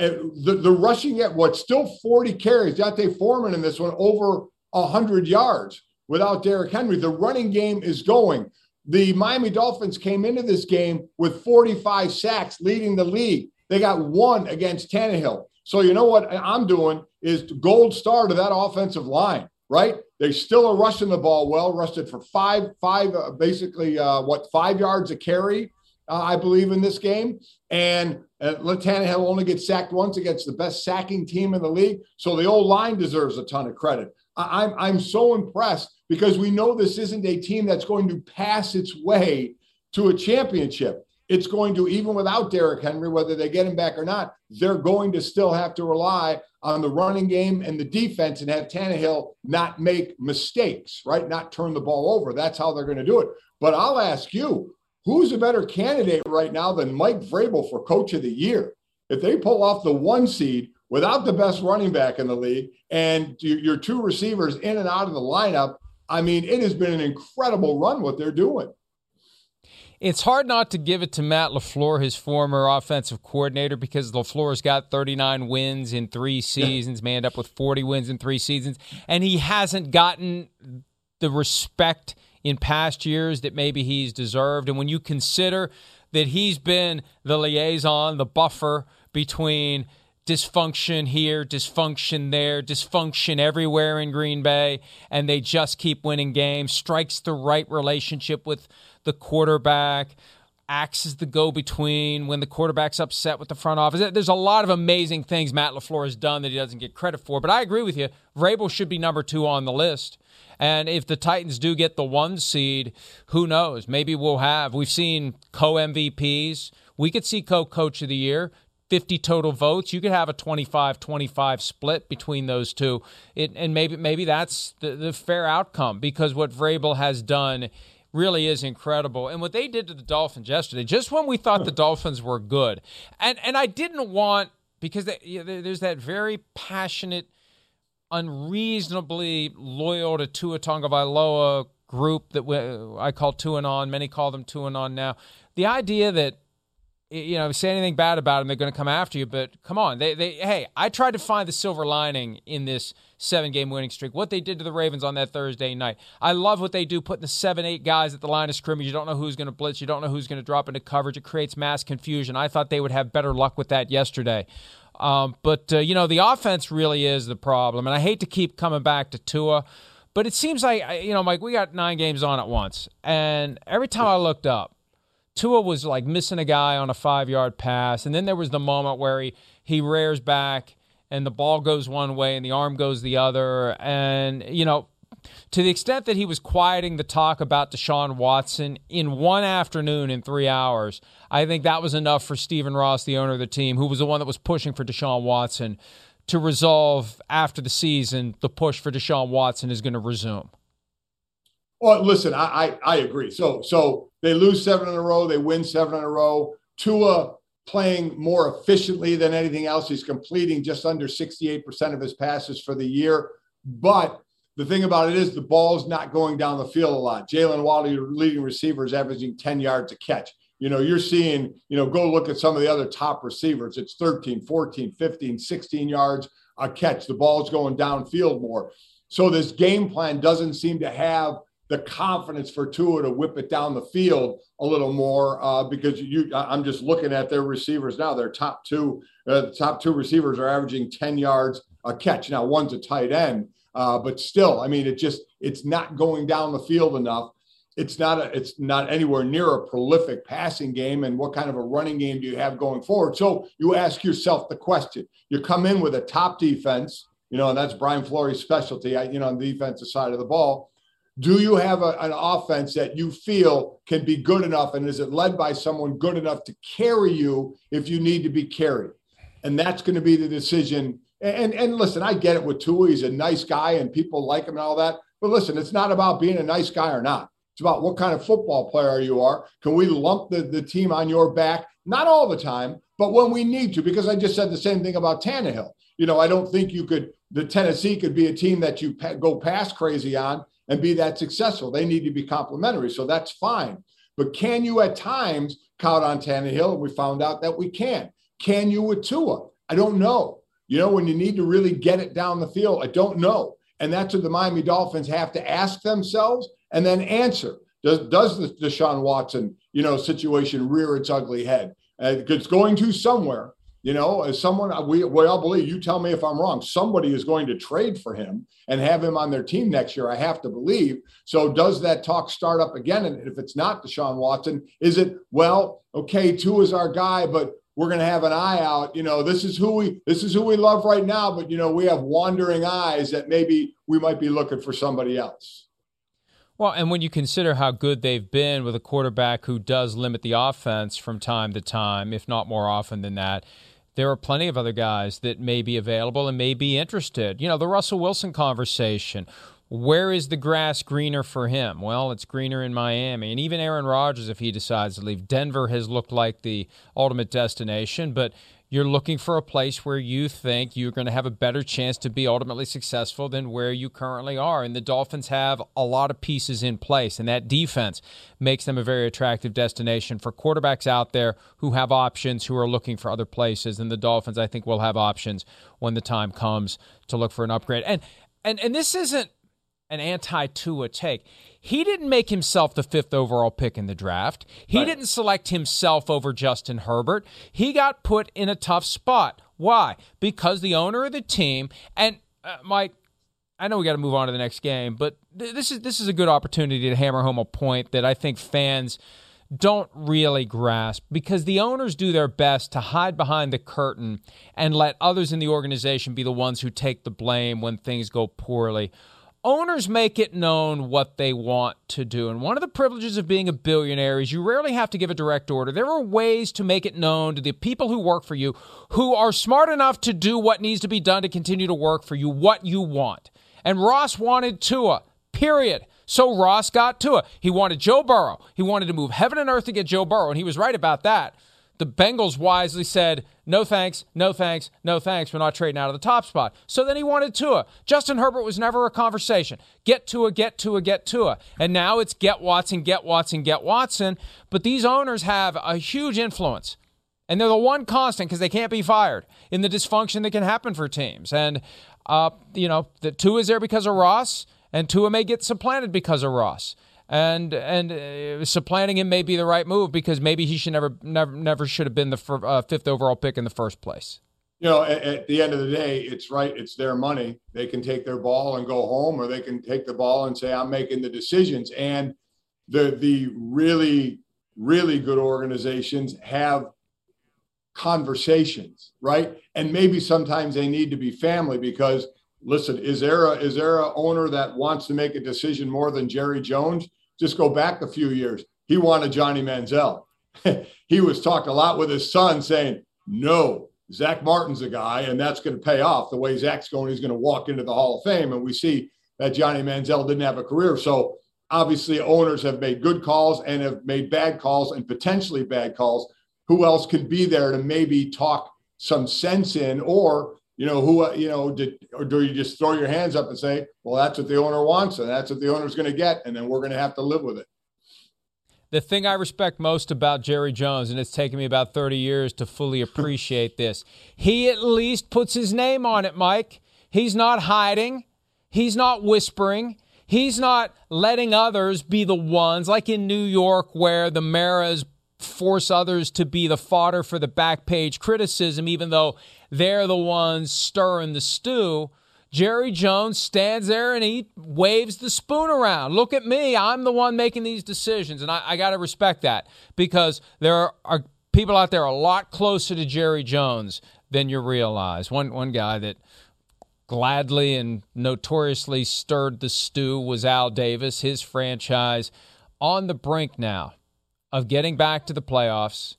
the, the rushing at what still 40 carries. D'Onta Foreman in this one over 100 yards without Derrick Henry. The running game is going. The Miami Dolphins came into this game with 45 sacks, leading the league. They got one against Tannehill. So you know what I'm doing is gold star to that offensive line, right? They still are rushing the ball well, rusted for five, five, uh, basically uh, what five yards a carry, uh, I believe in this game. And uh, Tannehill only gets sacked once against the best sacking team in the league. So the old line deserves a ton of credit. I'm I'm so impressed because we know this isn't a team that's going to pass its way to a championship. It's going to, even without Derrick Henry, whether they get him back or not, they're going to still have to rely on the running game and the defense and have Tannehill not make mistakes, right? Not turn the ball over. That's how they're going to do it. But I'll ask you, who's a better candidate right now than Mike Vrabel for coach of the year? If they pull off the one seed without the best running back in the league and your two receivers in and out of the lineup, I mean, it has been an incredible run what they're doing. It's hard not to give it to Matt LaFleur, his former offensive coordinator, because LaFleur's got 39 wins in three seasons, manned up with 40 wins in three seasons, and he hasn't gotten the respect in past years that maybe he's deserved. And when you consider that he's been the liaison, the buffer between dysfunction here, dysfunction there, dysfunction everywhere in Green Bay, and they just keep winning games, strikes the right relationship with the quarterback acts as the go between when the quarterback's upset with the front office. There's a lot of amazing things Matt LaFleur has done that he doesn't get credit for. But I agree with you. Vrabel should be number two on the list. And if the Titans do get the one seed, who knows? Maybe we'll have. We've seen co MVPs. We could see co coach of the year. 50 total votes, you could have a 25-25 split between those two. It, and maybe maybe that's the, the fair outcome because what Vrabel has done really is incredible. And what they did to the Dolphins yesterday, just when we thought the Dolphins were good, and and I didn't want because they, you know, there's that very passionate, unreasonably loyal to Tua Tagovailoa group that we, I call Tuanon. Many call them Tuanon now. The idea that you know, say anything bad about them, they're going to come after you. But come on, they, they, hey, I tried to find the silver lining in this seven game winning streak. What they did to the Ravens on that Thursday night. I love what they do, putting the seven, eight guys at the line of scrimmage. You don't know who's going to blitz. You don't know who's going to drop into coverage. It creates mass confusion. I thought they would have better luck with that yesterday. Um, but, uh, you know, the offense really is the problem. And I hate to keep coming back to Tua. But it seems like, you know, Mike, we got nine games on at once. And every time I looked up, Tua was like missing a guy on a five yard pass. And then there was the moment where he, he rears back and the ball goes one way and the arm goes the other. And, you know, to the extent that he was quieting the talk about Deshaun Watson in one afternoon in three hours, I think that was enough for Stephen Ross, the owner of the team, who was the one that was pushing for Deshaun Watson, to resolve after the season the push for Deshaun Watson is going to resume. Well, listen, I, I, I agree. So so they lose seven in a row, they win seven in a row. Tua playing more efficiently than anything else. He's completing just under 68% of his passes for the year. But the thing about it is the ball's not going down the field a lot. Jaylen Waddle, your leading receiver, is averaging 10 yards a catch. You know, you're seeing, you know, go look at some of the other top receivers. It's 13, 14, 15, 16 yards a catch. The ball's going downfield more. So this game plan doesn't seem to have the confidence for Tua to whip it down the field a little more uh, because you. I'm just looking at their receivers now. Their top two, uh, the top two receivers are averaging 10 yards a catch. Now one's a tight end, uh, but still, I mean, it just it's not going down the field enough. It's not a, it's not anywhere near a prolific passing game. And what kind of a running game do you have going forward? So you ask yourself the question. You come in with a top defense, you know, and that's Brian Flores' specialty. You know, on the defensive side of the ball do you have a, an offense that you feel can be good enough? And is it led by someone good enough to carry you if you need to be carried? And that's going to be the decision. And, and listen, I get it with Tua. He's a nice guy and people like him and all that. But listen, it's not about being a nice guy or not. It's about what kind of football player you are. Can we lump the, the team on your back? Not all the time, but when we need to, because I just said the same thing about Tannehill. You know, I don't think you could, the Tennessee could be a team that you go past crazy on and be that successful. They need to be complementary. So that's fine. But can you at times count on Tannehill? We found out that we can. Can you with Tua? I don't know. You know, when you need to really get it down the field, I don't know. And that's what the Miami Dolphins have to ask themselves and then answer. Does, does the Deshaun Watson, you know, situation rear its ugly head? Uh, it's going to somewhere. You know, as someone uh, we, we all believe, you tell me if I'm wrong, somebody is going to trade for him and have him on their team next year. I have to believe. So does that talk start up again? And if it's not Deshaun Watson, is it, well, okay, Tua is our guy, but we're going to have an eye out. You know, this is who we this is who we love right now, but you know, we have wandering eyes that maybe we might be looking for somebody else. Well, and when you consider how good they've been with a quarterback who does limit the offense from time to time, if not more often than that, there are plenty of other guys that may be available and may be interested. You know, the Russell Wilson conversation. Where is the grass greener for him? Well, it's greener in Miami. And even Aaron Rodgers, if he decides to leave, Denver has looked like the ultimate destination. But you're looking for a place where you think you're going to have a better chance to be ultimately successful than where you currently are. And the Dolphins have a lot of pieces in place, and that defense makes them a very attractive destination for quarterbacks out there who have options, who are looking for other places. And the Dolphins, I think, will have options when the time comes to look for an upgrade. And and and this isn't an anti Tua take. He didn't make himself the fifth overall pick in the draft. He right. didn't select himself over Justin Herbert. He got put in a tough spot. Why? Because the owner of the team and uh, Mike, I know we got to move on to the next game, but th- this is this is a good opportunity to hammer home a point that I think fans don't really grasp because the owners do their best to hide behind the curtain and let others in the organization be the ones who take the blame when things go poorly. Owners make it known what they want to do. And one of the privileges of being a billionaire is you rarely have to give a direct order. There are ways to make it known to the people who work for you who are smart enough to do what needs to be done to continue to work for you, what you want. And Ross wanted Tua, period. So Ross got Tua. He wanted Joe Burrow. He wanted to move heaven and earth to get Joe Burrow, and he was right about that. The Bengals wisely said, no thanks, no thanks, no thanks. We're not trading out of the top spot. So then he wanted Tua. Justin Herbert was never a conversation. Get Tua, get Tua, get Tua. And now it's get Watson, get Watson, get Watson. But these owners have a huge influence. And they're the one constant because they can't be fired in the dysfunction that can happen for teams. And, uh, you know, the Tua is there because of Ross and Tua may get supplanted because of Ross. And and uh, supplanting him may be the right move because maybe he should never never never should have been the uh, fifth overall pick in the first place. You know, at, at, the end of the day, it's right. It's their money. They can take their ball and go home, or they can take the ball and say, "I'm making the decisions." And the the really really good organizations have conversations, right? And maybe sometimes they need to be family because listen, is there a is there a owner that wants to make a decision more than Jerry Jones? Just go back a few years. He wanted Johnny Manziel. he was talked a lot with his son saying, no, Zack Martin's a guy, and that's going to pay off. The way Zack's going, he's going to walk into the Hall of Fame. And we see that Johnny Manziel didn't have a career. So obviously, owners have made good calls and have made bad calls and potentially bad calls. Who else can be there to maybe talk some sense in or you know who you know did or do you just throw your hands up and say well that's what the owner wants and that's what the owner's going to get and then we're going to have to live with it. The thing i respect most about jerry jones and it's taken me about 30 years to fully appreciate this he at least puts his name on it mike. He's not hiding. He's not whispering. He's not letting others be the ones like in new york where the maras force others to be the fodder for the back page criticism even though they're the ones stirring the stew. Jerry Jones stands there and he waves the spoon around. Look at me. I'm the one making these decisions. And I, I got to respect that because there are, are, people out there a lot closer to Jerry Jones than you realize. One, one guy that gladly and notoriously stirred the stew was Al Davis, his franchise on the brink now of getting back to the playoffs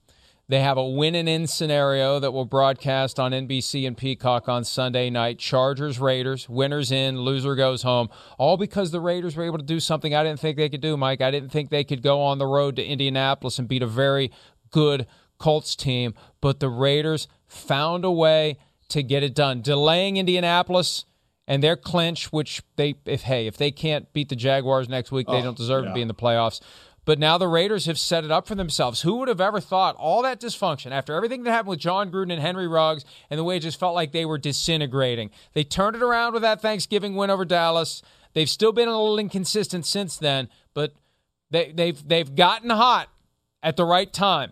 they have a win and in scenario that will broadcast on NBC and Peacock on Sunday night. Chargers, Raiders, winners in, loser goes home. All because the Raiders were able to do something I didn't think they could do, Mike. I didn't think they could go on the road to Indianapolis and beat a very good Colts team, but the Raiders found a way to get it done, delaying Indianapolis and their clinch, which they if hey if they can't beat the Jaguars next week, they oh, don't deserve yeah. to be in the playoffs. But now the Raiders have set it up for themselves. Who would have ever thought all that dysfunction after everything that happened with Jon Gruden and Henry Ruggs and the way it just felt like they were disintegrating? They turned it around with that Thanksgiving win over Dallas. They've still been a little inconsistent since then, but they, they've they've gotten hot at the right time.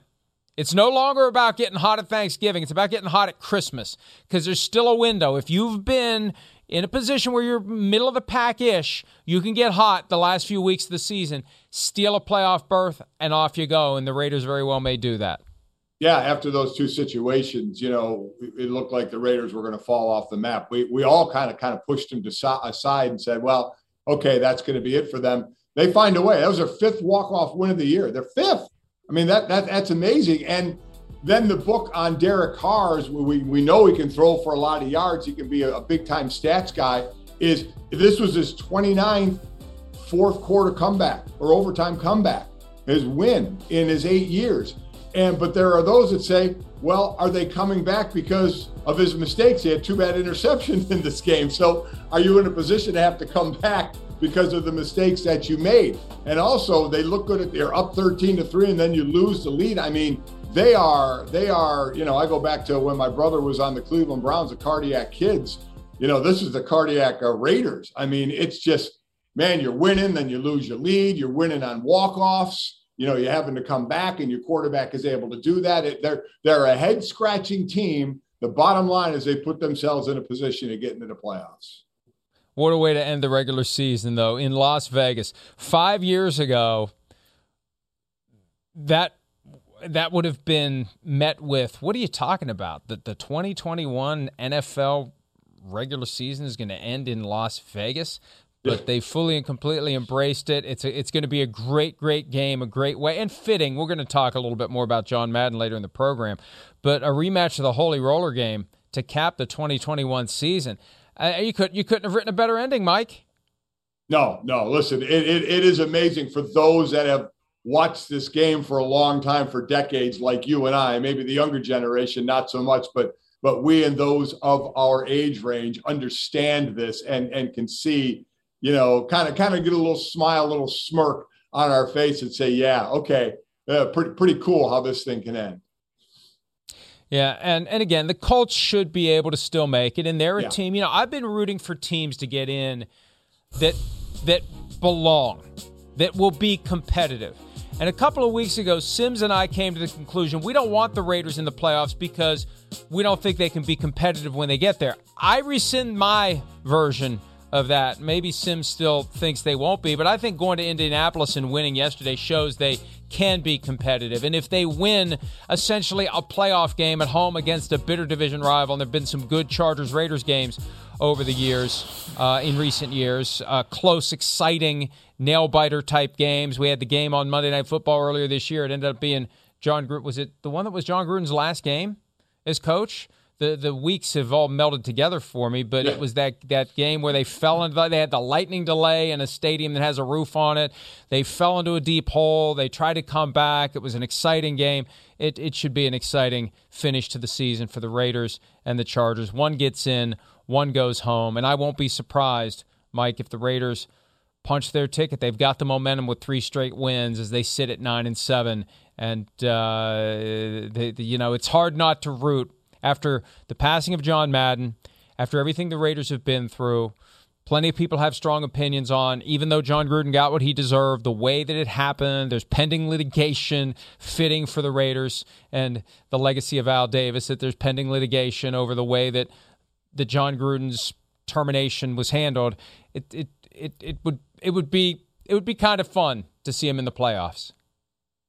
It's no longer about getting hot at Thanksgiving. It's about getting hot at Christmas because there's still a window. If you've been in a position where you're middle of the pack ish, you can get hot the last few weeks of the season, steal a playoff berth, and off you go. And the Raiders very well may do that. Yeah, after those two situations, you know, it looked like the Raiders were going to fall off the map. We we all kind of kind of pushed them to aside and said, well, okay, that's going to be it for them. They find a way. That was their fifth walk off win of the year. Their fifth. I mean, that that that's amazing. And then the book on Derek Carr's, we, we know he can throw for a lot of yards. He can be a, a big time stats guy. Is this was his 29th fourth quarter comeback or overtime comeback, his win in his eight years. And but there are those that say, well, are they coming back because of his mistakes? He had two bad interceptions in this game. So are you in a position to have to come back because of the mistakes that you made? And also they look good at they're up 13 to 3 and then you lose the lead. I mean, they are they are you know i go back to when my brother was on the cleveland browns the cardiac kids you know this is the cardiac uh, raiders i mean it's just man, you're winning, then you lose your lead. You're winning on walk-offs. You know, you're having to come back, and your quarterback is able to do that. It, they're they're a head scratching team. The bottom line is they put themselves in a position to get into the playoffs. What a way to end the regular season, though, in Las Vegas. Five years ago, that that would have been met with what are you talking about? That the 2021 NFL regular season is going to end in Las Vegas? But they fully and completely embraced it. It's a, it's going to be a great, great game, a great way, and fitting. We're going to talk a little bit more about John Madden later in the program, but a rematch of the Holy Roller game to cap the 2021 season. Uh, you could you couldn't have written a better ending, Mike. No, no. Listen, it, it, it is amazing for those that have watched this game for a long time, for decades, like you and I. Maybe the younger generation, not so much, but but we and those of our age range understand this and and can see you know, kind of kind of get a little smile, a little smirk on our face and say, yeah, okay, uh, pretty pretty cool how this thing can end. Yeah, and and again, the Colts should be able to still make it, and they're a yeah. team. You know, I've been rooting for teams to get in that that belong, that will be competitive. And a couple of weeks ago, Sims and I came to the conclusion we don't want the Raiders in the playoffs because we don't think they can be competitive when they get there. I rescind my version of that. Maybe Sims still thinks they won't be, but I think going to Indianapolis and winning yesterday shows they can be competitive. And if they win essentially a playoff game at home against a bitter division rival, and there have been some good Chargers Raiders games over the years, uh, in recent years, uh, close, exciting, nail biter type games. We had the game on Monday Night Football earlier this year. It ended up being Jon Gruden. Was it the one that was Jon Gruden's last game as coach? The the weeks have all melted together for me. But yeah. it was that that game where they fell into they had the lightning delay in a stadium that has a roof on it. They fell into a deep hole. They tried to come back. It was an exciting game. It it should be an exciting finish to the season for the Raiders and the Chargers. One gets in, one goes home, and I won't be surprised, Mike, if the Raiders punch their ticket. They've got the momentum with three straight wins as they sit at nine and seven. And uh, they, you know it's hard not to root after the passing of John Madden, after everything the Raiders have been through. Plenty of people have strong opinions on, even though Jon Gruden got what he deserved, the way that it happened. There's pending litigation fitting for the Raiders and the legacy of Al Davis, that there's pending litigation over the way that the Jon Gruden's termination was handled. It, it, it, it would it would be it would be kind of fun to see him in the playoffs.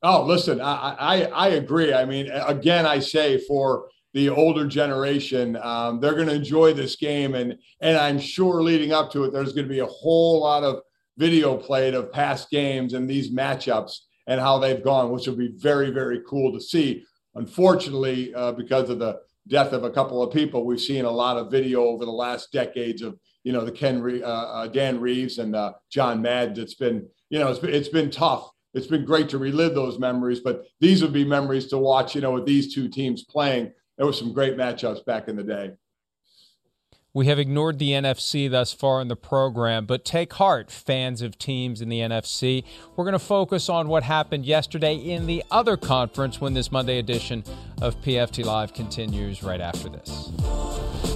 Oh, listen, I, I, I agree. I mean, again, I say for the older generation. Um, they're going to enjoy this game, and and I'm sure leading up to it, there's going to be a whole lot of video played of past games and these matchups and how they've gone, which will be very very cool to see. Unfortunately, uh, because of the death of a couple of people, we've seen a lot of video over the last decades of you know the Ken uh, uh, Dan Reeves and uh, John Madden. It's been you know it's been, it's been tough. It's been great to relive those memories, but these would be memories to watch. You know, with these two teams playing there were some great matchups back in the day. We have ignored the NFC thus far in the program, but take heart, fans of teams in the NFC. We're going to focus on what happened yesterday in the other conference when this Monday edition of PFT Live continues right after this.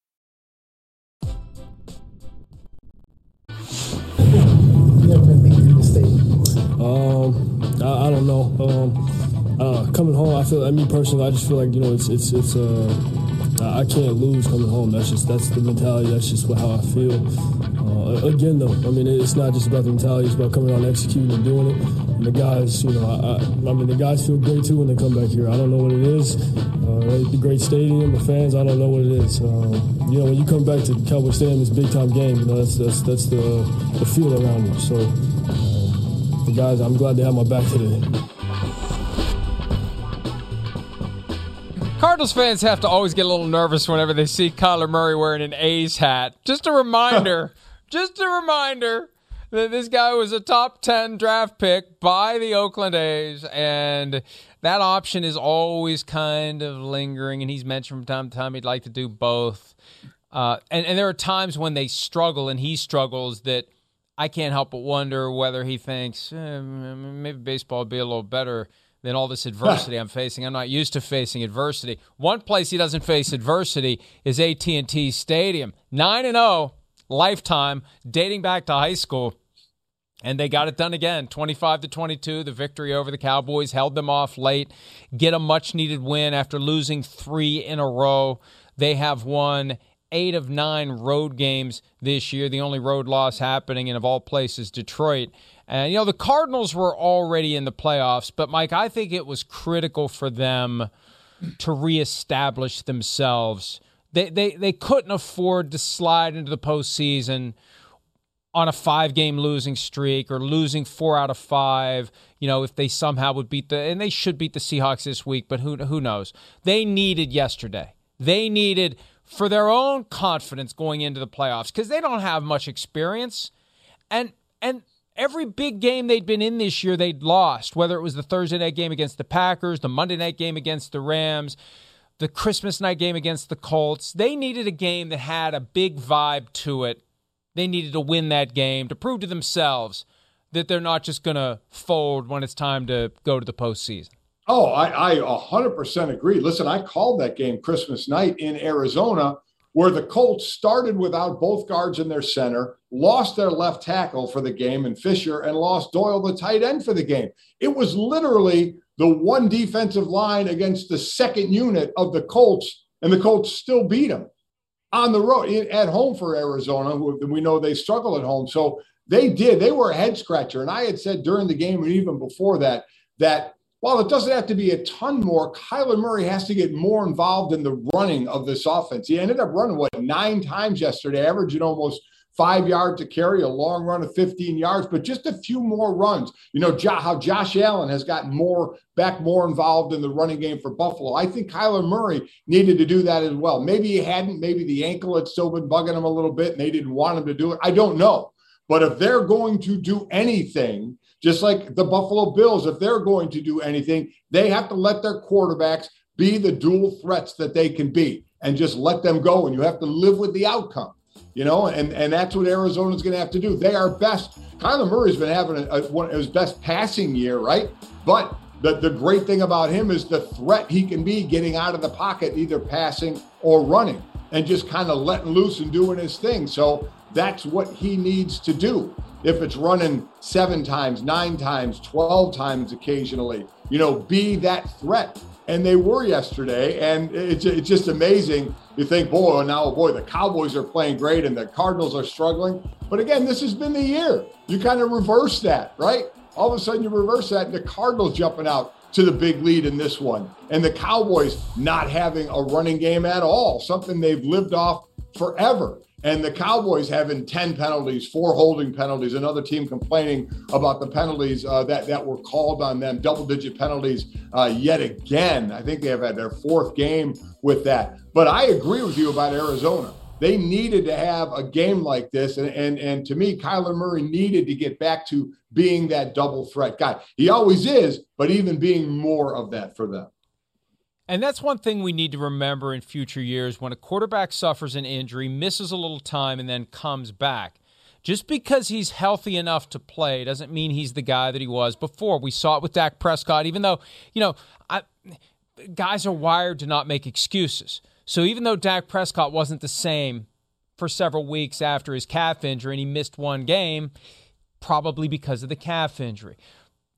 Um, I, I don't know. Um, uh, coming home, I feel. I mean, personally, I just feel like you know, it's it's it's. Uh, I can't lose coming home. That's just that's the mentality. That's just how I feel. Uh, again, though, I mean, it's not just about the mentality. It's about coming out, and executing, and doing it. And the guys, you know, I, I, mean, the guys feel great too when they come back here. I don't know what it is. Uh, the great stadium, the fans. I don't know what it is. Um, you know, when you come back to Cowboy Stadium, it's big time game. You know, that's that's that's the the feel around you. So, the guys, I'm glad they have my back today. Cardinals fans have to always get a little nervous whenever they see Kyler Murray wearing an A's hat. Just a reminder, just a reminder that this guy was a top 10 draft pick by the Oakland A's, and that option is always kind of lingering. And he's mentioned from time to time he'd like to do both. Uh, and, and there are times when they struggle and he struggles that I can't help but wonder whether he thinks eh, maybe baseball would be a little better than all this adversity I'm facing. I'm not used to facing adversity. One place he doesn't face adversity is AT&T Stadium. 9 and 0 lifetime dating back to high school. And they got it done again, 25 to 22. The victory over the Cowboys held them off late. Get a much needed win after losing 3 in a row. They have won eight of nine road games this year, the only road loss happening in, of all places, Detroit. And, you know, the Cardinals were already in the playoffs, but, Mike, I think it was critical for them to reestablish themselves. They, they, they couldn't afford to slide into the postseason on a five game losing streak or losing four out of five, you know, if they somehow would beat the, and they should beat the Seahawks this week, but who, who knows? They needed yesterday. They needed for their own confidence going into the playoffs because they don't have much experience. And, and, every big game they'd been in this year, they'd lost, whether it was the Thursday night game against the Packers, the Monday night game against the Rams, the Christmas night game against the Colts. They needed a game that had a big vibe to it. They needed to win that game to prove to themselves that they're not just going to fold when it's time to go to the postseason. Oh, I, I 100% agree. Listen, I called that game Christmas night in Arizona where the Colts started without both guards in their center, lost their left tackle for the game and Fisher, and lost Doyle, the tight end, for the game. It was literally the one defensive line against the second unit of the Colts, and the Colts still beat them on the road at home for Arizona. We know they struggle at home. So they did. They were a head scratcher. And I had said during the game and even before that, that while it doesn't have to be a ton more, Kyler Murray has to get more involved in the running of this offense. He ended up running, what, nine times yesterday, averaging almost five yards to carry, a long run of 15 yards, but just a few more runs. You know, how Josh Allen has gotten more back, more involved in the running game for Buffalo. I think Kyler Murray needed to do that as well. Maybe he hadn't, maybe the ankle had still been bugging him a little bit and they didn't want him to do it. I don't know. But if they're going to do anything, just like the Buffalo Bills, if they're going to do anything, they have to let their quarterbacks be the dual threats that they can be and just let them go. And you have to live with the outcome, you know, and, and that's what Arizona's going to have to do. They are best. Kyler Murray's been having a, a, one of his best passing year, right? But the, the great thing about him is the threat he can be getting out of the pocket, either passing or running, and just kind of letting loose and doing his thing. So that's what he needs to do if it's running seven times, nine times, 12 times occasionally, you know, be that threat. And they were yesterday. And it's, it's just amazing. You think, boy, oh, now, boy, the Cowboys are playing great and the Cardinals are struggling. But again, this has been the year. You kind of reverse that, right? All of a sudden, you reverse that, and the Cardinals jumping out to the big lead in this one. And the Cowboys not having a running game at all, something they've lived off forever and the Cowboys having 10 penalties, four holding penalties, another team complaining about the penalties uh, that, that were called on them, double digit penalties uh, yet again. I think they have had their fourth game with that. But I agree with you about Arizona. they needed to have a game like this. And, and, and to me, Kyler Murray needed to get back to being that double threat guy. He always is, but even being more of that for them. And that's one thing we need to remember in future years when a quarterback suffers an injury, misses a little time, and then comes back. Just because he's healthy enough to play doesn't mean he's the guy that he was before. We saw it with Dak Prescott, even though, you know, I, guys are wired to not make excuses. So even though Dak Prescott wasn't the same for several weeks after his calf injury and he missed one game, probably because of the calf injury.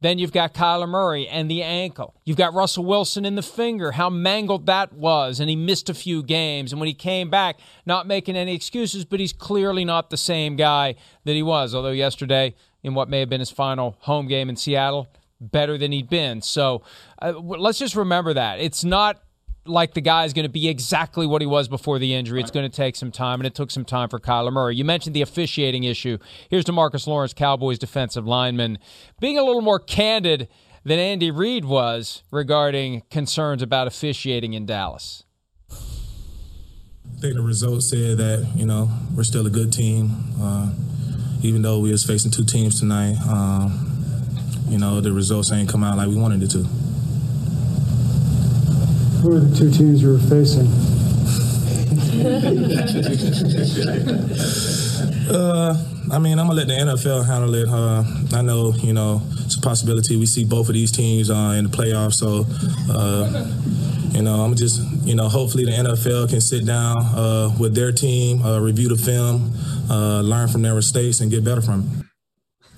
Then you've got Kyler Murray and the ankle. You've got Russell Wilson in the finger, how mangled that was, and he missed a few games. And when he came back, not making any excuses, but he's clearly not the same guy that he was. Although yesterday, in what may have been his final home game in Seattle, better than he'd been. So uh, let's just remember that. It's not like the guy is going to be exactly what he was before the injury. It's going to take some time, and it took some time for Kyler Murray. You mentioned the officiating issue. Here's DeMarcus Lawrence, Cowboys defensive lineman, being a little more candid than Andy Reid was regarding concerns about officiating in Dallas. I think the results said that you know we're still a good team, uh, even though we was facing two teams tonight. Um, you know the results ain't come out like we wanted it to. Who are the two teams you were facing? uh, I mean, I'm gonna let the NFL handle it. Uh, I know, you know, it's a possibility we see both of these teams uh, in the playoffs. So, uh, you know, I'm just, you know, hopefully the NFL can sit down uh, with their team, uh, review the film, learn from their mistakes, and get better from it.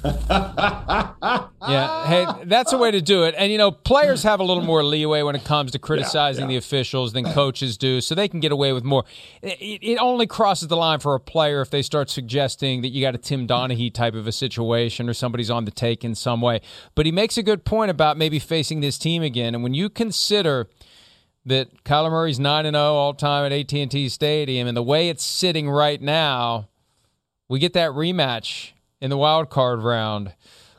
yeah, hey, that's a way to do it. And you know, players have a little more leeway when it comes to criticizing yeah, yeah. the officials than coaches do, so they can get away with more. It, it, only crosses the line for a player if they start suggesting that you got a Tim Donaghy type of a situation or somebody's on the take in some way. But he makes a good point about maybe facing this team again, and when you consider that Kyler Murray's nine and zero oh all time at AT and T Stadium, and the way it's sitting right now, we get that rematch in the wild card round.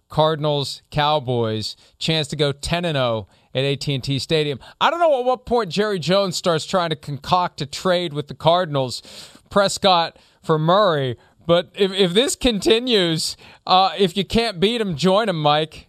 Cardinals, Cowboys, chance to go 10 and 0 at AT&T Stadium. I don't know at what point Jerry Jones starts trying to concoct a trade with the Cardinals, Prescott for Murray, but if, if this continues, uh, if you can't beat him, join him, Mike.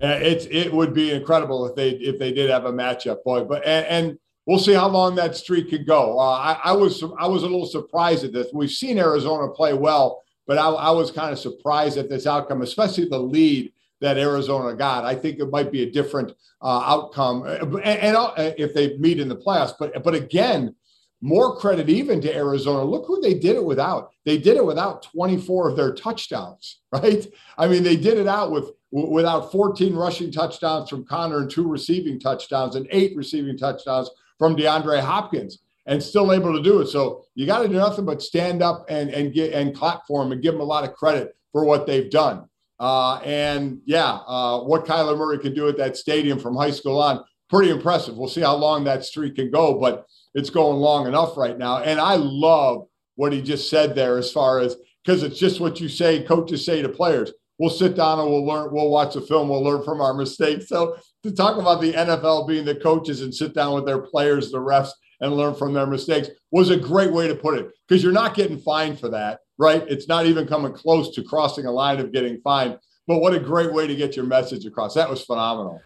Yeah, it's it would be incredible if they if they did have a matchup, boy. But and, and we'll see how long that streak could go. Uh, I, I was I was a little surprised at this. We've seen Arizona play well but I, I was kind of surprised at this outcome, especially the lead that Arizona got. I think it might be a different uh, outcome, and, and uh, if they meet in the playoffs. But but again, more credit even to Arizona. Look who they did it without. They did it without 24 of their touchdowns, right? I mean, they did it out with without 14 rushing touchdowns from Conner and two receiving touchdowns and eight receiving touchdowns from DeAndre Hopkins and still able to do it. So you got to do nothing but stand up and and get and clap for them and give them a lot of credit for what they've done. Uh, and yeah, uh, what Kyler Murray can do at that stadium from high school on, pretty impressive. We'll see how long that streak can go, but it's going long enough right now. And I love what he just said there as far as because it's just what you say, coaches say to players. We'll sit down and we'll learn, we'll watch the film, we'll learn from our mistakes. So to talk about the NFL being the coaches and sit down with their players, the refs, and learn from their mistakes was a great way to put it because you're not getting fined for that, right? It's not even coming close to crossing a line of getting fined. But what a great way to get your message across. That was phenomenal.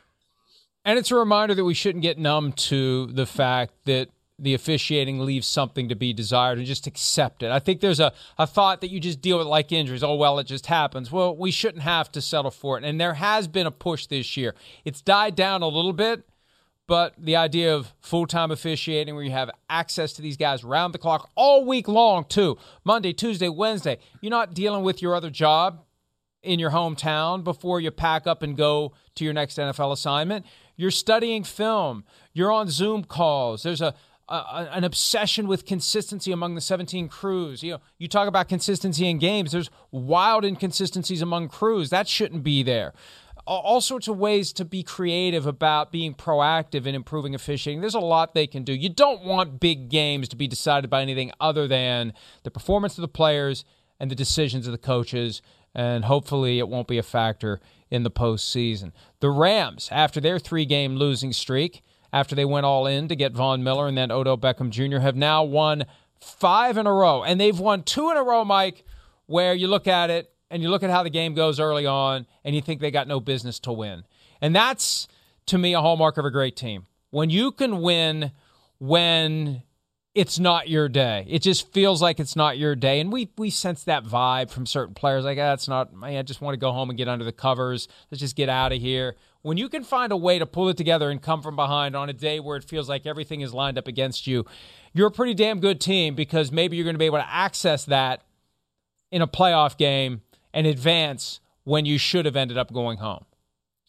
And it's a reminder that we shouldn't get numb to the fact that the officiating leaves something to be desired and just accept it. I think there's a, a thought that you just deal with like injuries. Oh, well, it just happens. Well, we shouldn't have to settle for it. And there has been a push this year. It's died down a little bit, but the idea of full time officiating, where you have access to these guys round the clock all week long, too Monday, Tuesday, Wednesday, you're not dealing with your other job in your hometown before you pack up and go to your next NFL assignment. You're studying film, you're on Zoom calls. There's a, an obsession with consistency among the 17 crews. You know, you talk about consistency in games. There's wild inconsistencies among crews. That shouldn't be there all sorts of ways to be creative about being proactive in improving officiating. There's a lot they can do. You don't want big games to be decided by anything other than the performance of the players and the decisions of the coaches, and hopefully it won't be a factor in the postseason. The Rams, after their three game losing streak, after they went all in to get Von Miller and then Odell Beckham Jr., have now won five in a row, and they've won two in a row, Mike, where you look at it and you look at how the game goes early on and you think they got no business to win. And that's, to me, a hallmark of a great team. When you can win when it's not your day. It just feels like it's not your day. And we we sense that vibe from certain players like, ah, not, man, I just want to go home and get under the covers. Let's just get out of here. When you can find a way to pull it together and come from behind on a day where it feels like everything is lined up against you, you're a pretty damn good team because maybe you're going to be able to access that in a playoff game and advance when you should have ended up going home.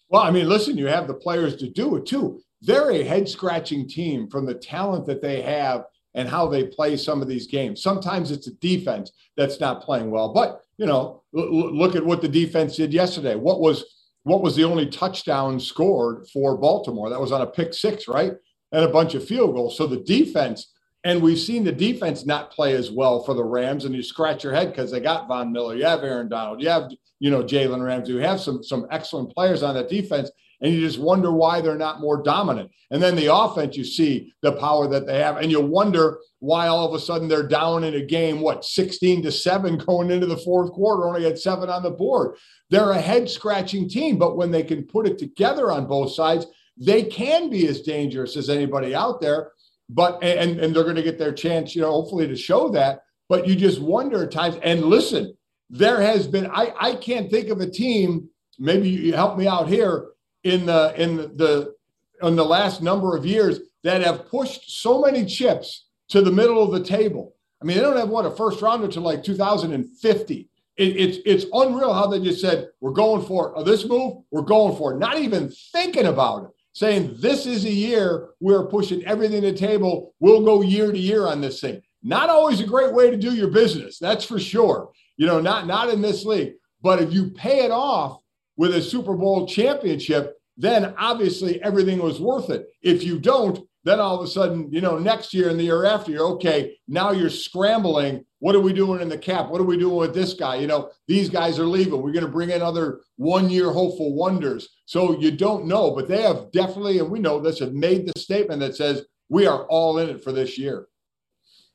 Well, I mean, listen, you have the players to do it too. They're a head scratching team from the talent that they have and how they play some of these games. Sometimes it's a defense that's not playing well, but you know, l- look at what the defense did yesterday. What was what was the only touchdown scored for Baltimore? That was on a pick six, right? And a bunch of field goals. So the defense, and we've seen the defense not play as well for the Rams, and you scratch your head because they got Von Miller, you have Aaron Donald, you have you know Jalen Ramsey, you have some some excellent players on that defense, and you just wonder why they're not more dominant. And then the offense, you see the power that they have, and you wonder why all of a sudden they're down in a game, what, 16 to 7 going into the fourth quarter, only had seven on the board. They're a head scratching team, but when they can put it together on both sides, they can be as dangerous as anybody out there. But and and they're going to get their chance, you know, hopefully to show that. But you just wonder at times. And listen, there has been I I can't think of a team. Maybe you help me out here in the in the in the last number of years that have pushed so many chips to the middle of the table. I mean, they don't have what a first rounder to like 2050. It, it's it's unreal how they just said we're going for it. This move, we're going for it. Not even thinking about it. Saying this is a year we're pushing everything to the table. We'll go year to year on this thing. Not always a great way to do your business. That's for sure. You know, not not in this league. But if you pay it off with a Super Bowl championship, then obviously everything was worth it. If you don't, then all of a sudden, you know, next year and the year after, you're okay. Now you're scrambling. What are we doing in the cap? What are we doing with this guy? You know, these guys are leaving. We're going to bring in other one year hopeful wonders. So you don't know, but they have definitely, and we know this, have made the statement that says we are all in it for this year.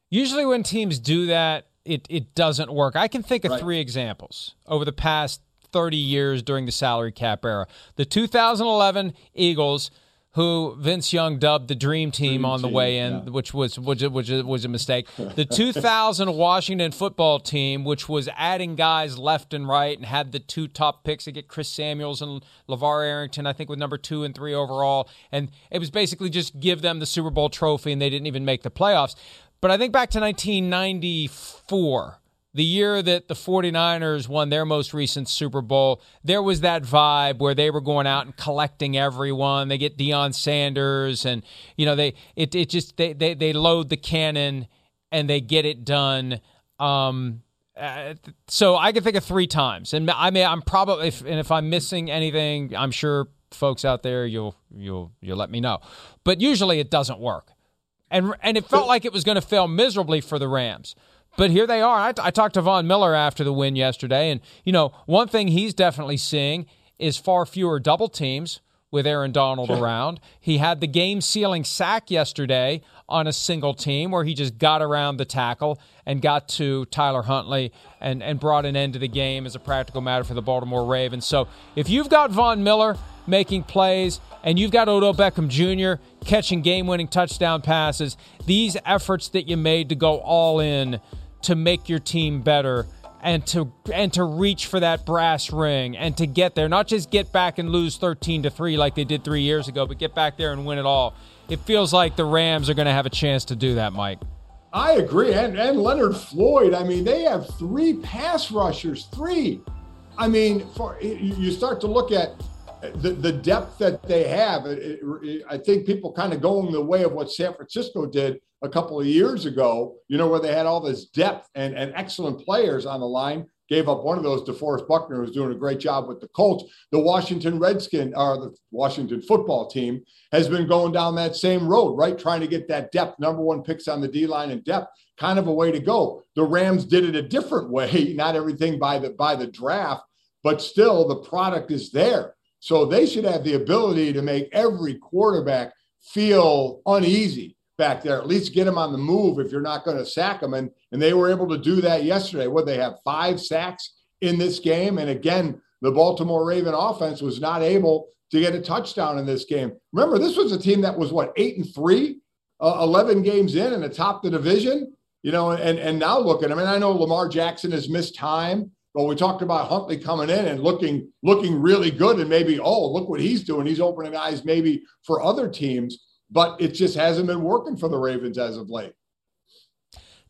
Usually, when teams do that, it, it doesn't work. I can think of right. three examples over the past 30 years during the salary cap era. The 2011 Eagles, who Vince Young dubbed the Dream Team dream on the team, way in, yeah. which was which, which was a mistake. The 2000 Washington Football Team, which was adding guys left and right and had the two top picks to get Chris Samuels and LaVar Arrington, I think, with number two and three overall, and it was basically just give them the Super Bowl trophy, and they didn't even make the playoffs. But I think back to 1994 the year that the 49ers won their most recent Super Bowl, there was that vibe where they were going out and collecting everyone. They get Deion Sanders and you know, they it it just they they, they load the cannon and they get it done. Um uh, so I can think of three times, and I mean I'm probably if, and if I'm missing anything, I'm sure folks out there you'll you'll you'll let me know. But usually it doesn't work, and and it felt like it was going to fail miserably for the Rams. But here they are. I, t- I talked to Von Miller after the win yesterday, and you know one thing he's definitely seeing is far fewer double teams with Aaron Donald around. He had the game sealing sack yesterday on a single team where he just got around the tackle and got to Tyler Huntley and, and brought an end to the game as a practical matter for the Baltimore Ravens. So if you've got Von Miller making plays and you've got Odell Beckham Jr. catching game winning touchdown passes, these efforts that you made to go all in to make your team better and to and to reach for that brass ring and to get there not just get back and lose 13 to 3 like they did 3 years ago but get back there and win it all. It feels like the Rams are going to have a chance to do that Mike. I agree and and Leonard Floyd I mean they have three pass rushers three. I mean for you start to look at the, the depth that they have, it, it, I think people kind of going the way of what San Francisco did a couple of years ago, you know, where they had all this depth and, and excellent players on the line. Gave up one of those DeForest Buckner, who's doing a great job with the Colts. The Washington Redskin, or the Washington football team, has been going down that same road, right? Trying to get that depth, number one picks on the D line and depth, kind of a way to go. The Rams did it a different way, not everything by the by the draft, but still the product is there. So they should have the ability to make every quarterback feel uneasy back there. At least get him on the move if you're not going to sack him. And and they were able to do that yesterday. What they have five sacks in this game, and again, the Baltimore Raven offense was not able to get a touchdown in this game. Remember, this was a team that was what eight and three, uh, eleven games in, and atop the division. You know, and and now look at. I And I know Lamar Jackson has missed time. But we talked about Huntley coming in and looking looking really good, and maybe oh look what he's doing. He's opening eyes maybe for other teams but it just hasn't been working for the Ravens as of late.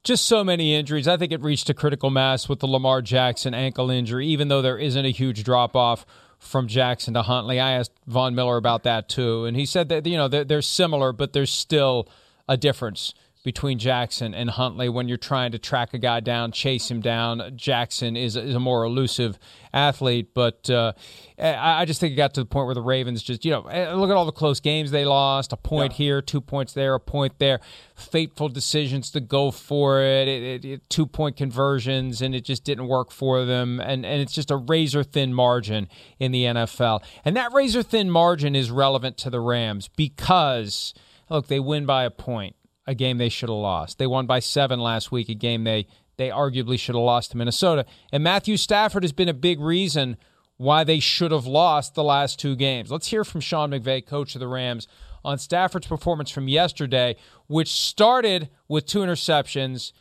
Just so many injuries. I think it reached a critical mass with the Lamar Jackson ankle injury, even though there isn't a huge drop off from Jackson to Huntley. I asked Von Miller about that too, and he said that you know they're, they're similar, but there's still a difference between Jackson and Huntley when you're trying to track a guy down, chase him down. Jackson is, is a more elusive athlete, but uh, I, just think it got to the point where the Ravens just, you know, eh, look at all the close games they lost a point yeah. here, two points there, a point there, fateful decisions to go for it, it, it, it two point conversions, and it just didn't work for them. And, and it's just a razor thin margin in the NFL. And that razor thin margin is relevant to the Rams because, look, they win by a point a game they should have lost. They won by seven last week, a game they they arguably should have lost to Minnesota. And Matthew Stafford has been a big reason why they should have lost the last two games. Let's hear from Sean McVay, coach of the Rams, on Stafford's performance from yesterday, which started with two interceptions,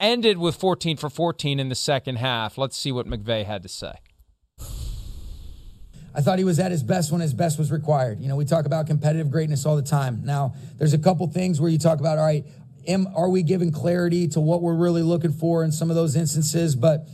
ended with 14 for 14 in the second half. Let's see what McVay had to say. I thought he was at his best when his best was required. You know, we talk about competitive greatness all the time. Now, there's a couple things where you talk about, all right, am, are we giving clarity to what we're really looking for in some of those instances? But,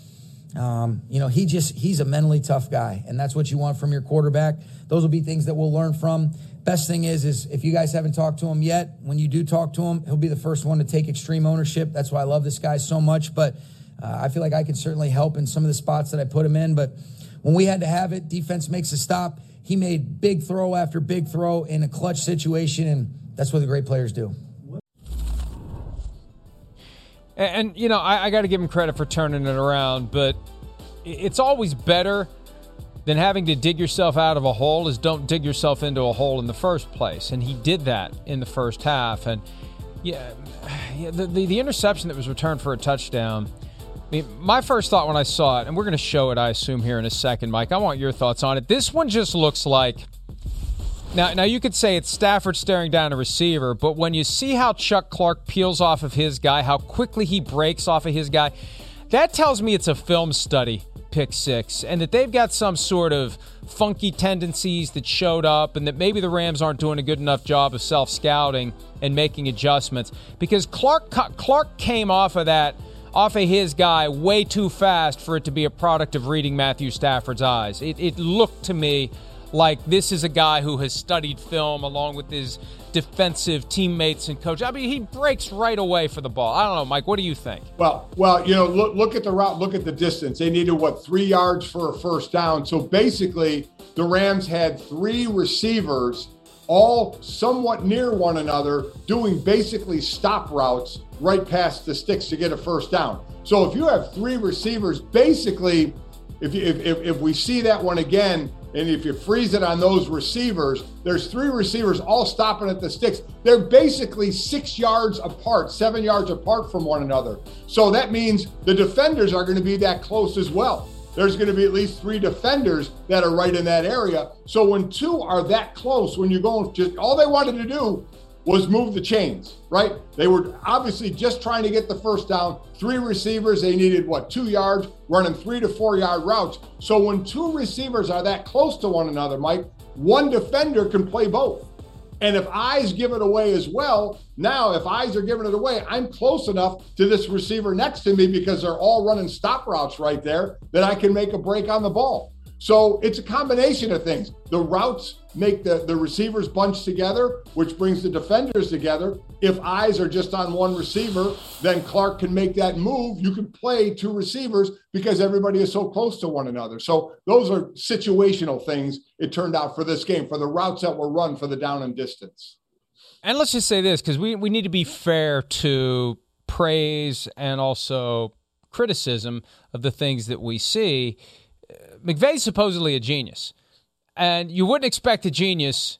um, you know, he just, he's a mentally tough guy, and that's what you want from your quarterback. Those will be things that we'll learn from. Best thing is, is if you guys haven't talked to him yet, when you do talk to him, he'll be the first one to take extreme ownership. That's why I love this guy so much. But uh, I feel like I can certainly help in some of the spots that I put him in. But, when we had to have it, defense makes a stop. He made big throw after big throw in a clutch situation, and that's what the great players do. And, and you know, I, I got to give him credit for turning it around, but it's always better than having to dig yourself out of a hole is don't dig yourself into a hole in the first place. And he did that in the first half. And yeah, yeah the, the, the interception that was returned for a touchdown – I mean, my first thought when I saw it, and we're going to show it, I assume, here in a second, Mike. I want your thoughts on it. This one just looks like. Now, now you could say it's Stafford staring down a receiver, but when you see how Chuck Clark peels off of his guy, how quickly he breaks off of his guy, that tells me it's a film study pick six, and that they've got some sort of funky tendencies that showed up, and that maybe the Rams aren't doing a good enough job of self scouting and making adjustments because Clark Clark came off of that off of his guy way too fast for it to be a product of reading Matthew Stafford's eyes. It, it looked to me like this is a guy who has studied film along with his defensive teammates and coach. I mean, he breaks right away for the ball. I don't know, Mike. What do you think? Well, well, you know, look look at the route. Look at the distance. They needed what three yards for a first down. So basically, the Rams had three receivers, all somewhat near one another, doing basically stop routes right past the sticks to get a first down. So if you have three receivers, basically, if, if, if, if we see that one again, and if you freeze it on those receivers, there's three receivers all stopping at the sticks. They're basically six yards apart, seven yards apart from one another. So that means the defenders are going to be that close as well. There's going to be at least three defenders that are right in that area. So when two are that close, when you're going, just all they wanted to do was move the chains, right? They were obviously just trying to get the first down. Three receivers, they needed what, two yards, running three to four yard routes. So when two receivers are that close to one another, Mike, one defender can play both. And if eyes give it away as well, now if eyes are giving it away, I'm close enough to this receiver next to me because they're all running stop routes right there that I can make a break on the ball. So it's a combination of things. The routes make the, the receivers bunch together, which brings the defenders together. If eyes are just on one receiver, then Clark can make that move. You can play two receivers because everybody is so close to one another. So those are situational things it turned out for this game, for the routes that were run for the down and distance. And let's just say this because we, we need to be fair to praise and also criticism of the things that we see McVay's supposedly a genius, and you wouldn't expect a genius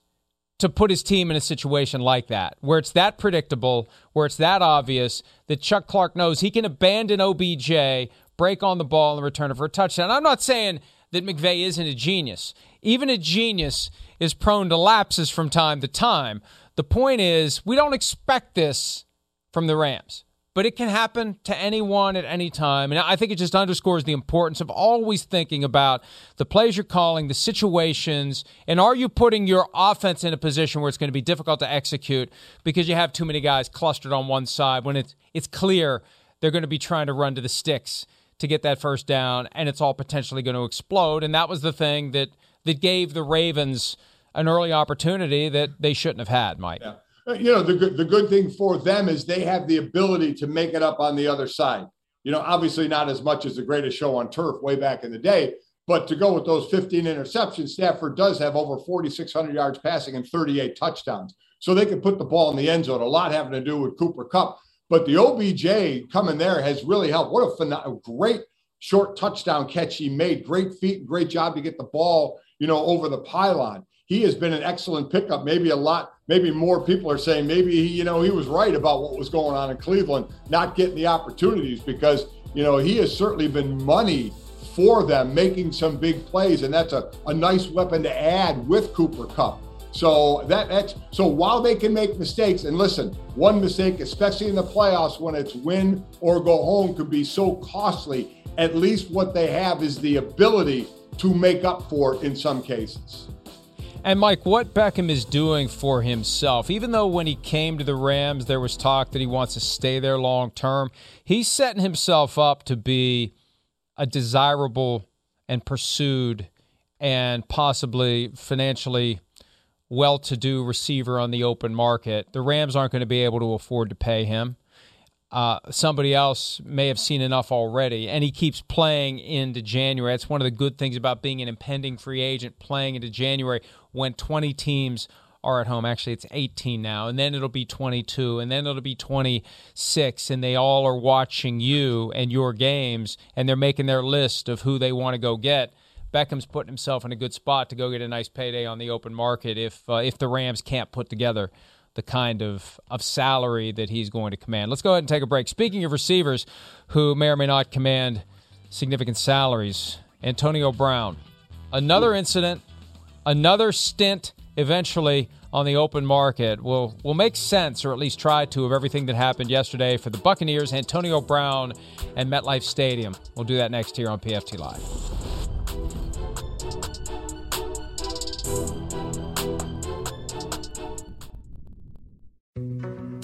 to put his team in a situation like that, where it's that predictable, where it's that obvious that Chuck Clark knows he can abandon OBJ, break on the ball, and return it for a touchdown. I'm not saying that McVay isn't a genius. Even a genius is prone to lapses from time to time. The point is, we don't expect this from the Rams but it can happen to anyone at any time. And I think it just underscores the importance of always thinking about the plays you're calling, the situations, and are you putting your offense in a position where it's going to be difficult to execute because you have too many guys clustered on one side when it's it's clear they're going to be trying to run to the sticks to get that first down and it's all potentially going to explode. And that was the thing that that gave the Ravens an early opportunity that they shouldn't have had, Mike. Yeah. Uh, you know, the good, the good thing for them is they have the ability to make it up on the other side. You know, obviously not as much as the greatest show on turf way back in the day, but to go with those 15 interceptions, Stafford does have over 4,600 yards passing and 38 touchdowns. So they can put the ball in the end zone. A lot having to do with Cooper Kupp. But the OBJ coming there has really helped. What a, great short touchdown catch he made. Great feet, great job to get the ball, you know, over the pylon. He has been an excellent pickup. Maybe a lot maybe more people are saying maybe he, you know, he was right about what was going on in Cleveland, not getting the opportunities because, you know, he has certainly been money for them, making some big plays. And that's a, a nice weapon to add with Cooper Kupp. So that that's so while they can make mistakes, and listen, one mistake, especially in the playoffs when it's win or go home, could be so costly. At least what they have is the ability to make up for it in some cases. And Mike, what Beckham is doing for himself, even though when he came to the Rams, there was talk that he wants to stay there long term, he's setting himself up to be a desirable and pursued and possibly financially well to do receiver on the open market. The Rams aren't going to be able to afford to pay him. Uh, somebody else may have seen enough already, and he keeps playing into January. That's one of the good things about being an impending free agent, playing into January when 20 teams are at home. Actually, it's 18 now, and then it'll be 22, and then it'll be 26, and they all are watching you and your games, and they're making their list of who they want to go get. Beckham's putting himself in a good spot to go get a nice payday on the open market if uh, if the Rams can't put together the kind of, of salary that he's going to command. Let's go ahead and take a break. Speaking of receivers who may or may not command significant salaries, Antonio Brown. Another incident, another stint eventually on the open market will will make sense or at least try to of everything that happened yesterday for the Buccaneers, Antonio Brown and MetLife Stadium. We'll do that next here on PFT Live.